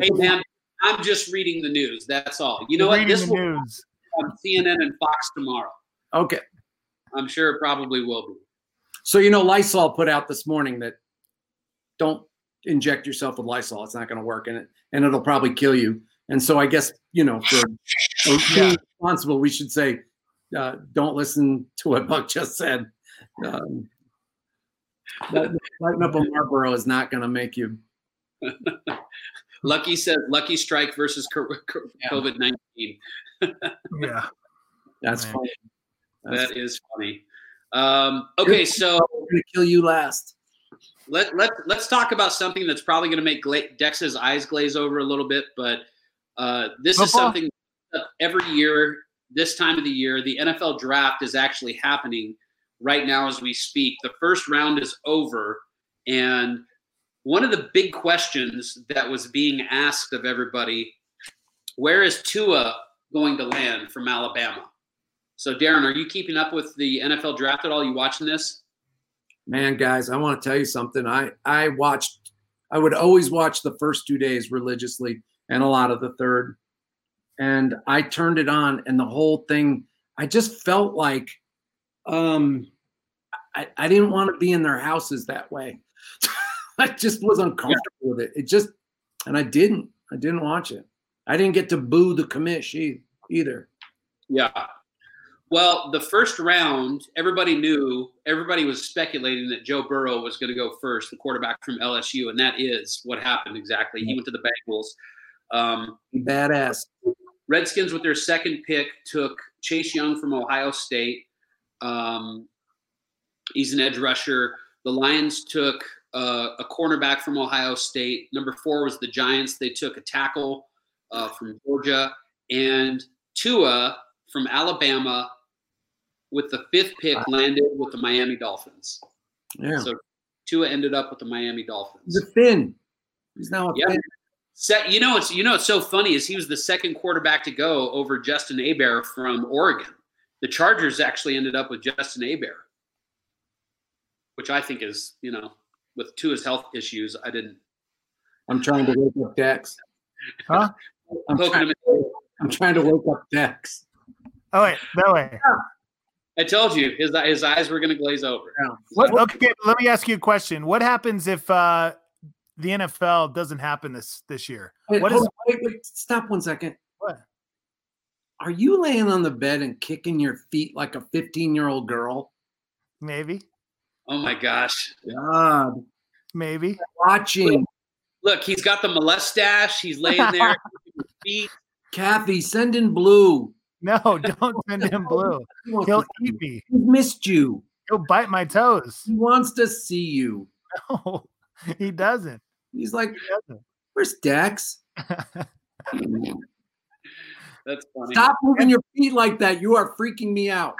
Hey, man, I'm just reading the news. That's all. You know what? This the will be news. on CNN and Fox tomorrow. okay. I'm sure it probably will be. So you know Lysol put out this morning that don't inject yourself with Lysol. It's not going to work and it and it'll probably kill you. And so I guess, you know, for for being responsible, we should say uh, don't listen to what Buck just said. Um, Lighting up a Marlboro is not going to make you. Lucky said Lucky Strike versus COVID nineteen. Yeah. That's Man. funny. That's That is funny. Um, okay, so I'm going to kill you last. Let let let's talk about something that's probably going to make Gla- Dex's eyes glaze over a little bit, but uh, this is something every year, this time of the year, the NFL draft is actually happening right now as we speak. The first round is over, and one of the big questions that was being asked of everybody: Where is Tua going to land from Alabama? So, Darren, are you keeping up with the NFL draft at all? You watching this? Man, guys, I want to tell you something. I I watched. I would always watch the first two days religiously, and a lot of the third. And I turned it on, and the whole thing. I just felt like, um, I I didn't want to be in their houses that way. I just was uncomfortable with it. It just, and I didn't. I didn't watch it. I didn't get to boo the commish either. Yeah. Well, the first round, everybody knew, everybody was speculating that Joe Burrow was going to go first, the quarterback from LSU, and that is what happened exactly. He went to the Bengals. Um, Badass. Redskins, with their second pick, took Chase Young from Ohio State. Um, he's an edge rusher. The Lions took uh, a cornerback from Ohio State. Number four was the Giants. They took a tackle uh, from Georgia. And Tua from Alabama, with the fifth pick, landed with the Miami Dolphins. Yeah. So Tua ended up with the Miami Dolphins. He's a Finn. He's now a Yeah. Finn. Set, you know, it's you know, it's so funny is he was the second quarterback to go over Justin Herbert from Oregon. The Chargers actually ended up with Justin Herbert, which I think is you know, with two his health issues, I didn't. I'm trying to wake up Dex. Huh? I'm Poking trying, I'm trying to wake up Dex. Oh wait, that way. I told you his his eyes were going to glaze over. What, okay, let me ask you a question. What happens if uh, the NFL doesn't happen this this year? Wait, What on, wait, wait, stop one second. What? Are you laying on the bed and kicking your feet like a 15 year old girl? maybe, Oh my gosh! God, maybe? watching Look, he's got the mustache. He's laying there, his feet. Kathy, send in blue. No, don't send him blue. He He'll to- eat me. he missed you. He'll bite my toes. He wants to see you. No, he doesn't. He's like, He doesn't. Where's Dex? That's funny. Stop moving your feet like that. You are freaking me out.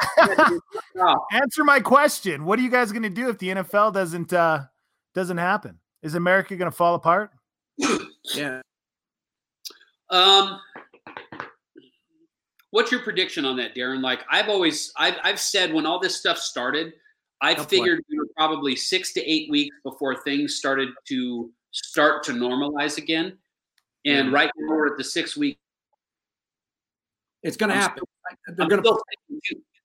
Answer my question. What are you guys going to do if the NFL doesn't uh, doesn't happen? Is America going to fall apart? Yeah. Um, what's your prediction on that, Darren? Like I've always, I've, I've said when all this stuff started, I figured we were probably six to eight weeks before things started to start to normalize again. And Yeah. right now we're at the six week. It's going to happen. They're going to.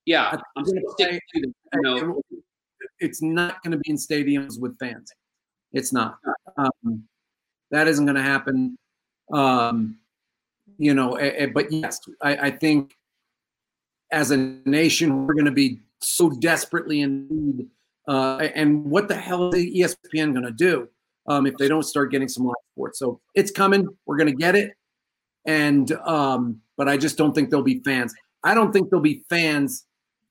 yeah, I'm still sticking to the, you know, It's not going to be in stadiums with fans. It's not. Um, that isn't going to happen. Um, you know, but yes, I, I think as a nation, we're going to be so desperately in need. Uh, and what the hell is ESPN going to do um, if they don't start getting some live sports? So it's coming. We're going to get it. And um, but I just don't think there'll be fans. I don't think there'll be fans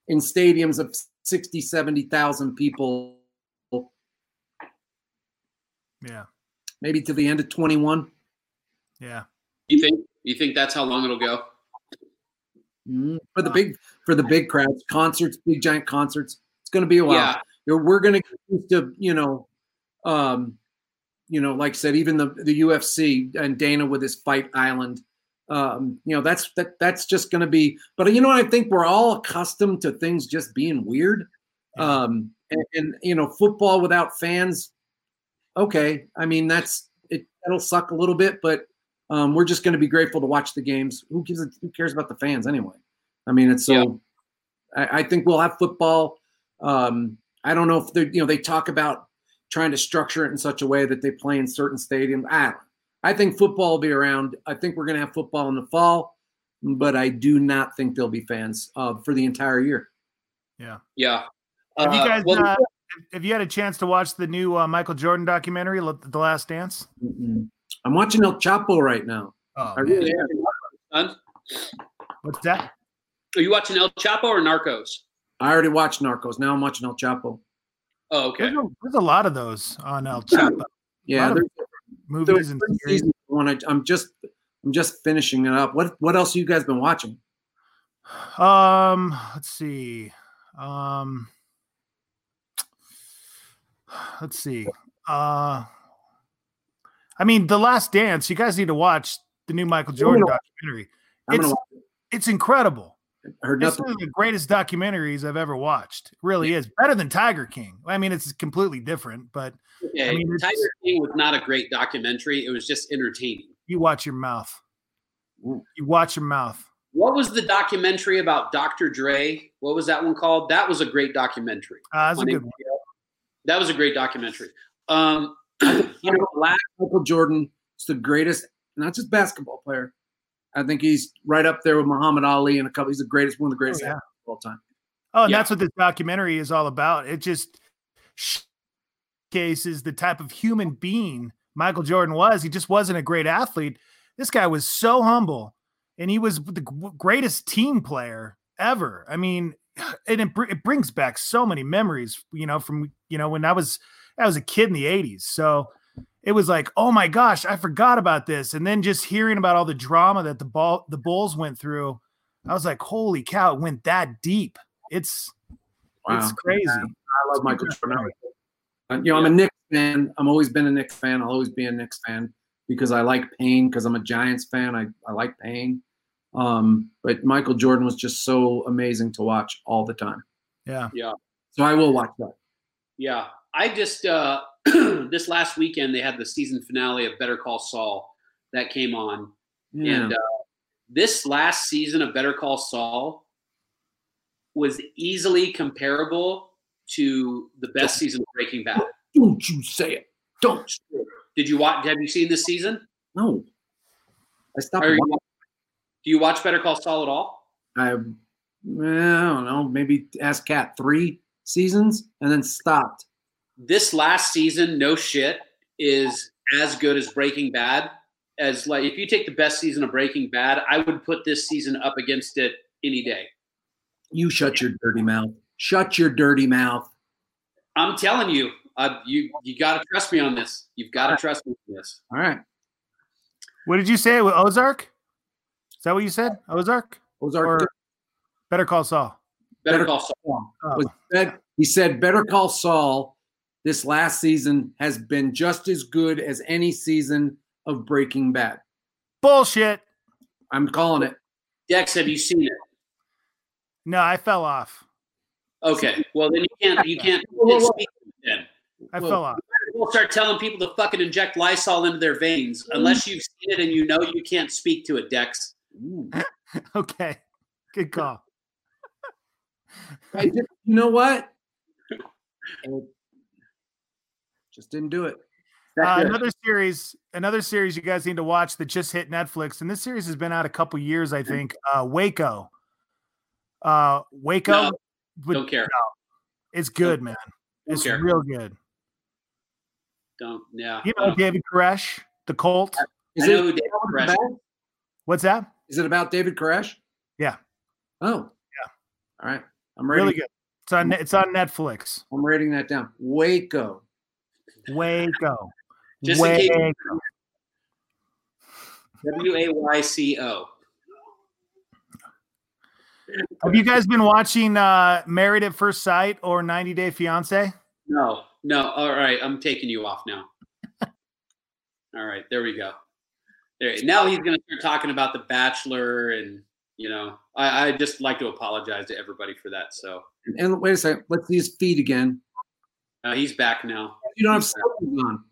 in stadiums of 60, 70,000 people, Yeah, maybe to the end of 21. yeah. You think, you think that's how long it'll go? Mm, For the big for the big crowds, concerts, big giant concerts. It's going to be a while. Yeah. We're going to get used to, you know, um, you know, like I said, even the the UFC and Dana with his Fight Island. Um, you know, that's that that's just going to be. But you know, what I think we're all accustomed to things just being weird. Um, and, and you know, football without fans. Okay, I mean that's it. That'll suck a little bit, but um, we're just going to be grateful to watch the games. Who gives? A, who cares about the fans anyway? I mean, it's so. I, I think we'll have football. Um, I don't know if they, you know, they talk about trying to structure it in such a way that they play in certain stadiums. I don't. I think football will be around. I think we're going to have football in the fall, but I do not think there'll be fans uh, for the entire year. Yeah. Yeah. Have you Uh, guys well, uh, Have you had a chance to watch the new uh, Michael Jordan documentary, The Last Dance? Mm-mm. I'm watching El Chapo right now. Oh, I really am. What's that? Are you watching El Chapo or Narcos? I already watched Narcos. Now I'm watching El Chapo. Oh, okay. There's, a, there's a lot of those on El Chapo Yeah, there's, movies there's and series. seasons one. I, I'm just I'm just finishing it up. What what else have you guys been watching? Um, let's see. Um, let's see. Uh, I mean, The Last Dance. You guys need to watch the new Michael Jordan gonna- documentary. It's gonna it's incredible. it. heard It's nothing. one of the greatest documentaries I've ever watched. It really is better than Tiger King. I mean, it's completely different, but Okay. I mean, Tiger King was not a great documentary. It was just entertaining. you watch your mouth. Ooh. You watch your mouth. What was the documentary about Dr. Dre? What was that one called? That was a great documentary. Uh, that's a good one. That was a great documentary. Um, you know, last Michael Jordan is the greatest, not just basketball player. I think he's right up there with Muhammad Ali and a couple. He's the greatest, one of the oh, greatest Oh, yeah. of all time. Oh, and Yeah. that's what this documentary is all about. It just showcases the type of human being Michael Jordan was. He just wasn't a great athlete. This guy was so humble, and he was the greatest team player ever. I mean, and it, br- it brings back so many memories. You know, from you know when I was I was a kid in the '80s, so it was like, oh my gosh, I forgot about this. And then just hearing about all the drama that the ball the Bulls went through, I was like, holy cow, it went that deep. It's it's Wow. crazy. I love Michael Jordan. Uh, You know, I'm a Knicks fan. I'm always been a Knicks fan. I'll always be a Knicks fan because I like pain. Because I'm a Giants fan. I, I like pain. Um, but Michael Jordan was just so amazing to watch all the time. Yeah. Yeah. So I will watch that. Yeah, I just uh, this last weekend they had the season finale of Better Call Saul that came on, Yeah. and uh, this last season of Better Call Saul was easily comparable to the best season of Breaking Bad. Don't you say it. Don't. Did you watch? Have you seen this season? No. I stopped. You, do you watch Better Call Saul at all? I, I don't know. Maybe ask Cat three seasons and then stopped. This last season, no shit, is as good as Breaking Bad. As like, if you take the best season of Breaking Bad, I would put this season up against it any day. You shut your dirty mouth. Shut your dirty mouth. I'm telling you, uh, you you got to trust me on this. You've got to trust me on this. All right. What did you say with Ozark? Is that what you said? Ozark? Ozark. Or Better Call Saul? Better, Better- call Saul. Oh, he said Better Call Saul this last season has been just as good as any season of Breaking Bad. bullshit. I'm calling it. Dex, have you seen it? No, I fell off. Okay. Well, then you can't you can't, you Whoa, whoa, can't whoa. speak then. I Well, fell off. We'll start telling people to fucking inject Lysol into their veins unless you've seen it and you know you can't speak to it, Dex. Okay. Good call. I just, you know what? It just didn't do it. Uh, another series, another series you guys need to watch that just hit Netflix, and this series has been out a couple years, I think. Uh, Waco. Uh, Waco. No, with- Don't care. It's good, man. Don't It's care. real good. Don't. Yeah. You know David Koresh, the Colt. Is I it, who David Koresh What's that? is it about David Koresh? Yeah. Oh. Yeah. All right. I'm ready. Really good. It's on. It's on Netflix. I'm writing that down. Waco. Waco. Just Waco. W A Y C O. Have you guys been watching uh, Married at First Sight or 90 Day Fiance? No, no. All right, I'm taking you off now. All right, there we go. There. Now he's going to start talking about The Bachelor, and you know, I, I just like to apologize to everybody for that. So And, and wait a second. Let's see his feet again. Uh, he's back now. You don't have slippers on.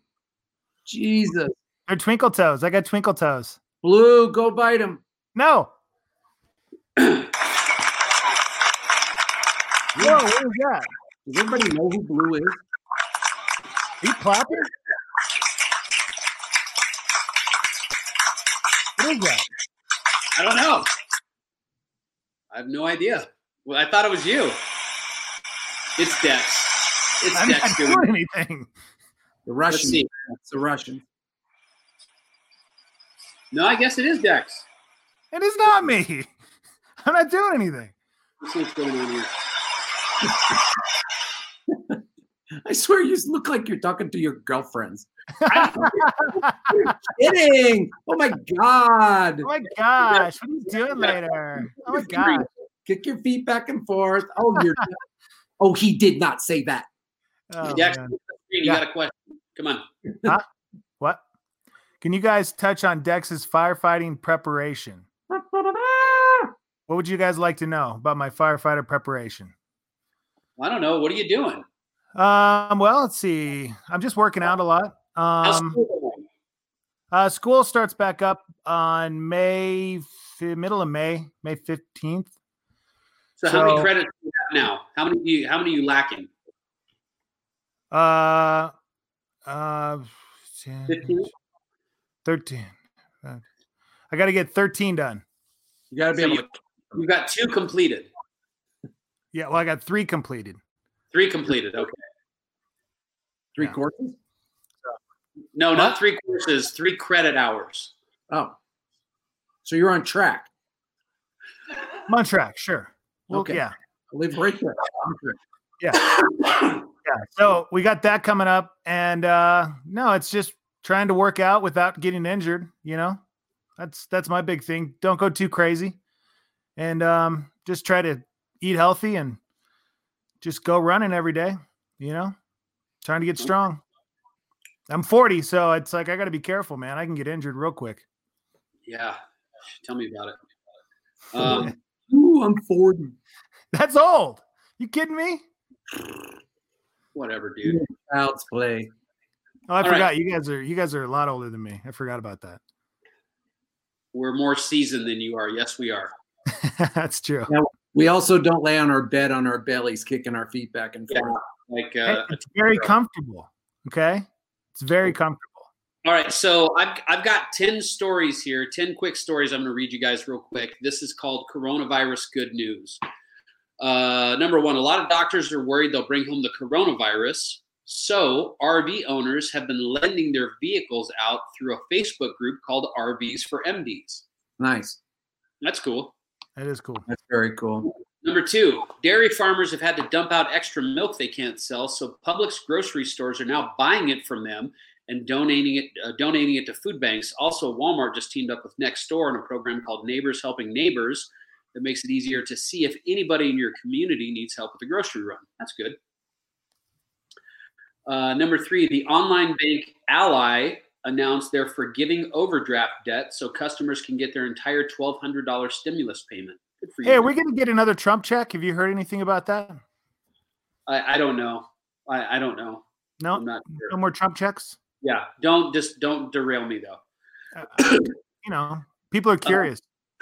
Jesus. They're twinkle toes. I got twinkle toes. Blue, go bite him. No. Whoa, what is that? Does everybody know who Blue is? Are you clapping? What is that? I don't know. I have no idea. Well, I thought it was you. It's Dex. It's I'm Dex not doing doing anything. The Let's Russian. see. It's the Russian. No, I guess it is Dex. It is not me. I'm not doing anything. Let's see what's going on here. I swear you look like you're talking to your girlfriends. Kidding. Oh my God. Oh my gosh, what are you doing later? Oh my god. Kick your feet back and forth. Oh, you're. oh, he did not say that. Oh, Dex, you Yeah. got a question? Come on. What? Can you guys touch on Dex's firefighting preparation? What would you guys like to know about my firefighter preparation? I don't know. What are you doing? Um, well, let's see. I'm just working out a lot. Um, school uh, school starts back up on May, middle of May, May 15th. So, how many credits do you have now? How many do you, how many are you lacking? Uh, uh, 10, 15? 13. Uh, I got to get 13 done. You got to be So able you- to. You've got two completed. Yeah, well, I got three completed. Three completed. Okay. Three Yeah. courses. No, not three courses, three credit hours. Oh, so you're on track. I'm on track, sure. Well, Okay. yeah. I'll leave right there. On track. Yeah. So we got that coming up. And uh no, it's just trying to work out without getting injured, you know. That's that's my big thing. Don't go too crazy. And um just try to eat healthy and just go running every day, you know. Trying to get strong. I'm 40, so it's like I got to be careful, man. I can get injured real quick. Yeah. Tell me about it. Um, Ooh, I'm 40. That's old. You kidding me? Whatever, dude. Child's play. Oh, I All right. forgot. You guys are you guys are a lot older than me. I forgot about that. We're more seasoned than you are. Yes, we are. That's true. We also don't lay on our bed on our bellies, kicking our feet back and Yeah. forth. Like, uh, it's very comfortable. Okay, it's very comfortable. all right. So I've, I've got 10 stories here, 10 quick stories I'm going to read you guys real quick. This is called Coronavirus Good News. Uh, number one, a lot of doctors are worried they'll bring home the coronavirus. So RV owners have been lending their vehicles out through a Facebook group called RVs for MDs. Nice. That's cool. That is cool. That's very cool. Number two, dairy farmers have had to dump out extra milk they can't sell, so Publix grocery stores are now buying it from them and donating it uh, donating it to food banks. Also, Walmart just teamed up with Nextdoor on a program called Neighbors Helping Neighbors that makes it easier to see if anybody in your community needs help with a grocery run. That's good. Uh, number three, the online bank Ally announced they're forgiving overdraft debt so customers can get their entire $1,200 stimulus payment. Good for you. Hey, are we going to get another Trump check? Have you heard anything about that? I, I don't know. I, I don't know. No, not no more Trump checks. Yeah, don't just don't derail me though. Uh, you know, people are curious.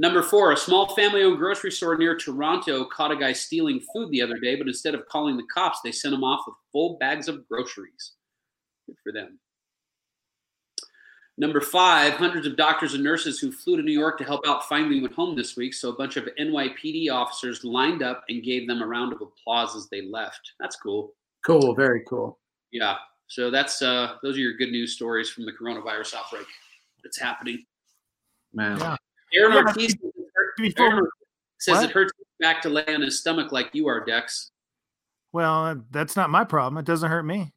Number four, a small family-owned grocery store near Toronto caught a guy stealing food the other day, but instead of calling the cops, they sent him off with full bags of groceries. Good for them. Number five, hundreds of doctors and nurses who flew to New York to help out finally went home this week. So a bunch of NYPD officers lined up and gave them a round of applause as they left. That's cool. Cool. Very cool. Yeah. So that's uh those are your good news stories from the coronavirus outbreak that's happening. Man. Yeah. Aaron Yeah, Ortiz Before- says What? it hurts back to lay on his stomach like you are, Dex. Well, that's not my problem. It doesn't hurt me.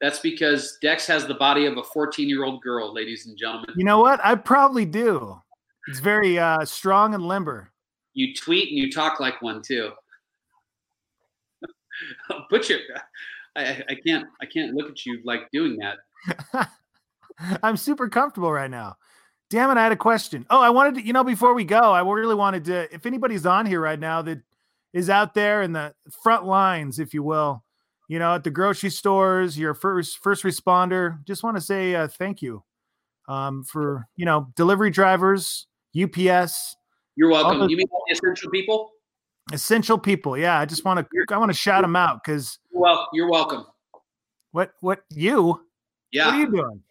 That's because Dex has the body of a 14 year old girl, ladies and gentlemen. You know what? I probably do. It's very uh, strong and limber. You tweet and you talk like one too. Butcher, I, I can't I can't look at you like doing that. I'm super comfortable right now. Damn it, I had a question. Oh, I wanted to, you know, before we go, I really wanted to, if anybody's on here right now that is out there in the front lines, if you will, you know, at the grocery stores, your first first responder, just want to say uh, thank you um, for, you know, delivery drivers, UPS, You're welcome. The- you mean essential people? essential people. Yeah, I just want to, I want to shout them out because Well, you're welcome. what, what you, Yeah. what are you doing?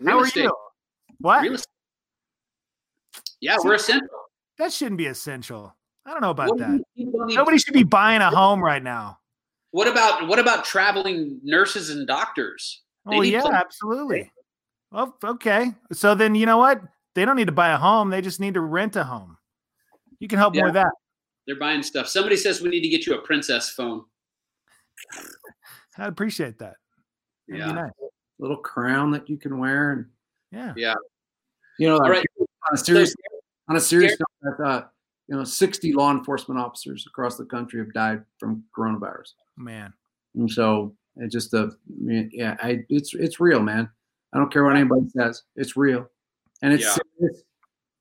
Real How are you? What? Real estate. Yeah, we're essential. That shouldn't be essential. I don't know about What that. you- you don't need- Nobody should be buying a home right now. What about what about traveling nurses and doctors? They Oh yeah, some- absolutely. Well, okay. So then you know what? They don't need to buy a home. They just need to rent a home. You can help Yeah. more with that. They're buying stuff. Somebody says we need to get you a princess phone. I'd appreciate that. That'd Yeah. nice. Little crown that you can wear, and Yeah. Yeah. You know, All like, right. on a serious on a serious note, I thought you know, 60 law enforcement officers across the country have died from coronavirus. Man. And so it just uh yeah, I it's it's real, man. I don't care what anybody says. It's real. And it's Yeah. serious.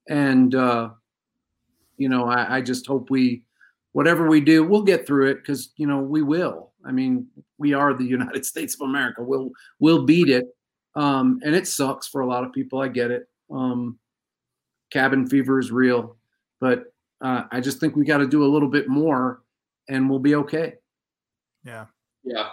And uh you know, I, I just hope we whatever we do, we'll get through it because you know we will. I mean, we are the United States of America. We'll we'll beat it. Um, and it sucks for a lot of people. I get it. Um, cabin fever is real, but uh, I just think we got to do a little bit more, and we'll be okay. Yeah. Yeah.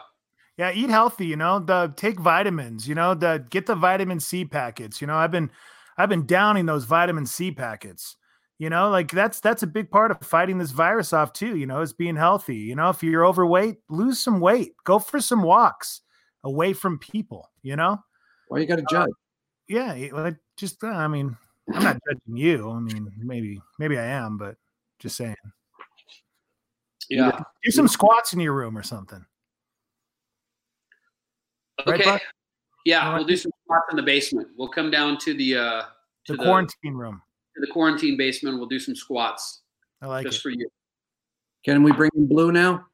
Yeah, eat healthy, you know, the take vitamins, you know, the get the vitamin C packets. You know, I've been I've been downing those vitamin C packets. You know, like that's that's a big part of fighting this virus off too, you know, is being healthy. You know, if you're overweight, lose some weight. Go for some walks away from people, you know? Why you got to judge? Yeah, like, just uh, I mean, I'm not judging you. I mean, maybe maybe I am, but just saying. Yeah. Do some squats in your room or something. Okay. Buck? Yeah, All we'll do some spots in the basement. We'll come down to the uh to The quarantine room. to the quarantine basement. We'll do some squats I like just it. for you. Can we bring in blue now?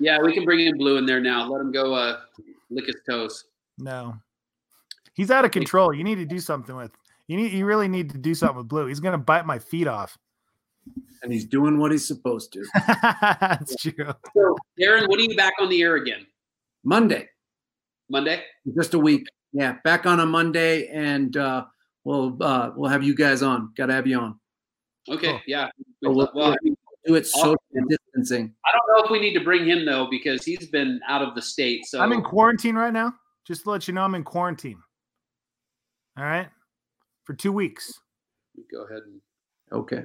Yeah, we can bring in blue in there now. Let him go uh lick his toes. No. He's out of control. You need to do something with. You need you really need to do something with Blue. He's gonna bite my feet off. And he's doing what he's supposed to. That's true. So Darren, when are you back on the air again? Monday, Monday? just a week. Yeah, back on a Monday, and uh, we'll uh, we'll have you guys on. Got to have you on. Okay, Cool. yeah. Well, Well, Do it social Awesome. distancing. I don't know if we need to bring him though because he's been out of the state. So I'm in quarantine right now. Just to let you know, I'm in quarantine. All right. For two weeks. go ahead and Okay.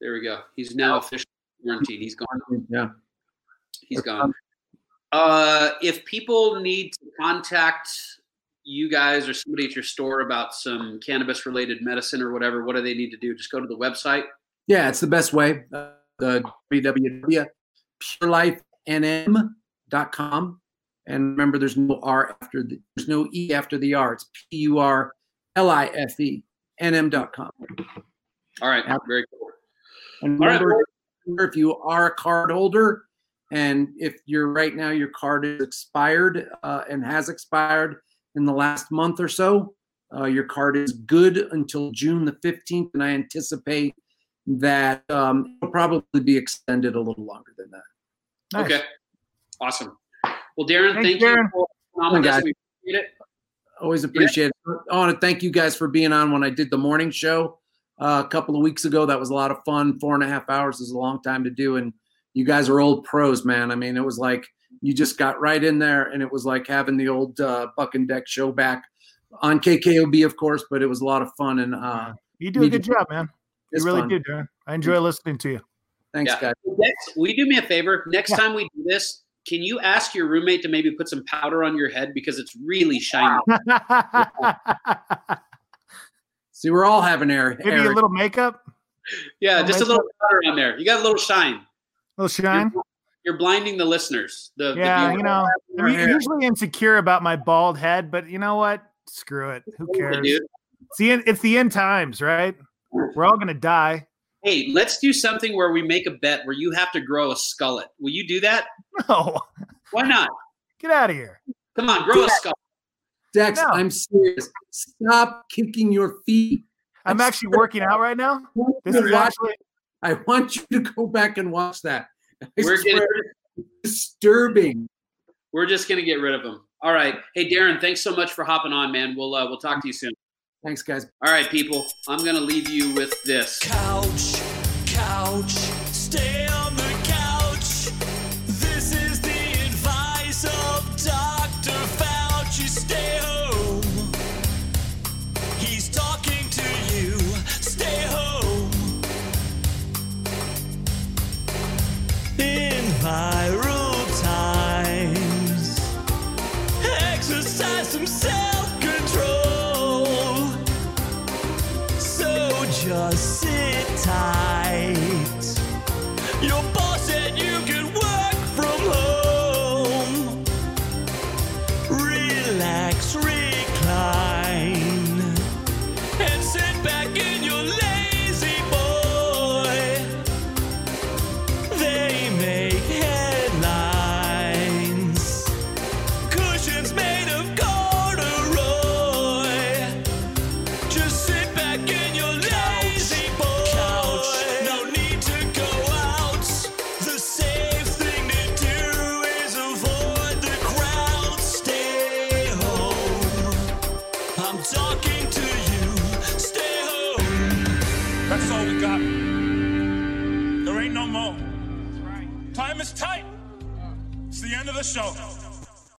there we go. He's now officially quarantined. He's gone. Yeah. He's gone. Uh, if people need to contact you guys or somebody at your store about some cannabis related medicine or whatever, what do they need to do? Just go to the website. Yeah, it's the best way. Uh, the www.purlifenm.com. And remember, there's no R after the, there's no E after the R. It's P U R L I F E N M.com. All right, Yeah. very cool. And All right, remember, if you are a card holder and if you're right now, your card is expired uh, and has expired in the last month or so, uh, your card is good until June the 15th. And I anticipate that um, it'll probably be extended a little longer than that. Nice. Okay, awesome. Well, Darren, Thanks, thank Darren. you for coming on guys. We appreciate it. Always appreciate it. I want to thank you guys for being on when I did the morning show uh, a couple of weeks ago. That was a lot of fun. Four and a half hours is a long time to do. And you guys are old pros, man. I mean, it was like you just got right in there and it was like having the old uh, Buck and Dex show back on KKOB, of course, but it was a lot of fun. And uh, You do a good to- job, man. You really fun. do, Darren. I enjoy listening to you. Thanks, Yeah. guys. Next, will you do me a favor? Next Yeah. time we do this, can you ask your roommate to maybe put some powder on your head because it's really shiny? See, we're all having air. Maybe a little makeup, Yeah, Little just a little powder on there. You got a little shine. little shine. You're, you're blinding the listeners. The, the Yeah, viewers. you know, I'm hair. usually insecure about my bald head, but you know what? Screw it. Who cares? Dude. It's the end, it's the end times, right? We're all gonna die. Hey, let's do something where we make a bet where you have to grow a skullet. Will you do that? No, Why not? get out of here. Come on, grow a skullet. Dex, No. I'm serious. Stop kicking your feet. I'm I actually swear- working out right now. This is actually I want you to go back and watch that. I We're swear getting, disturbing. we're just gonna get rid of them. All right. Hey, Darren, thanks so much for hopping on, man. We'll uh, we'll talk to you soon. Thanks, guys. All right, people. I'm gonna leave you with this. Couch, couch, stay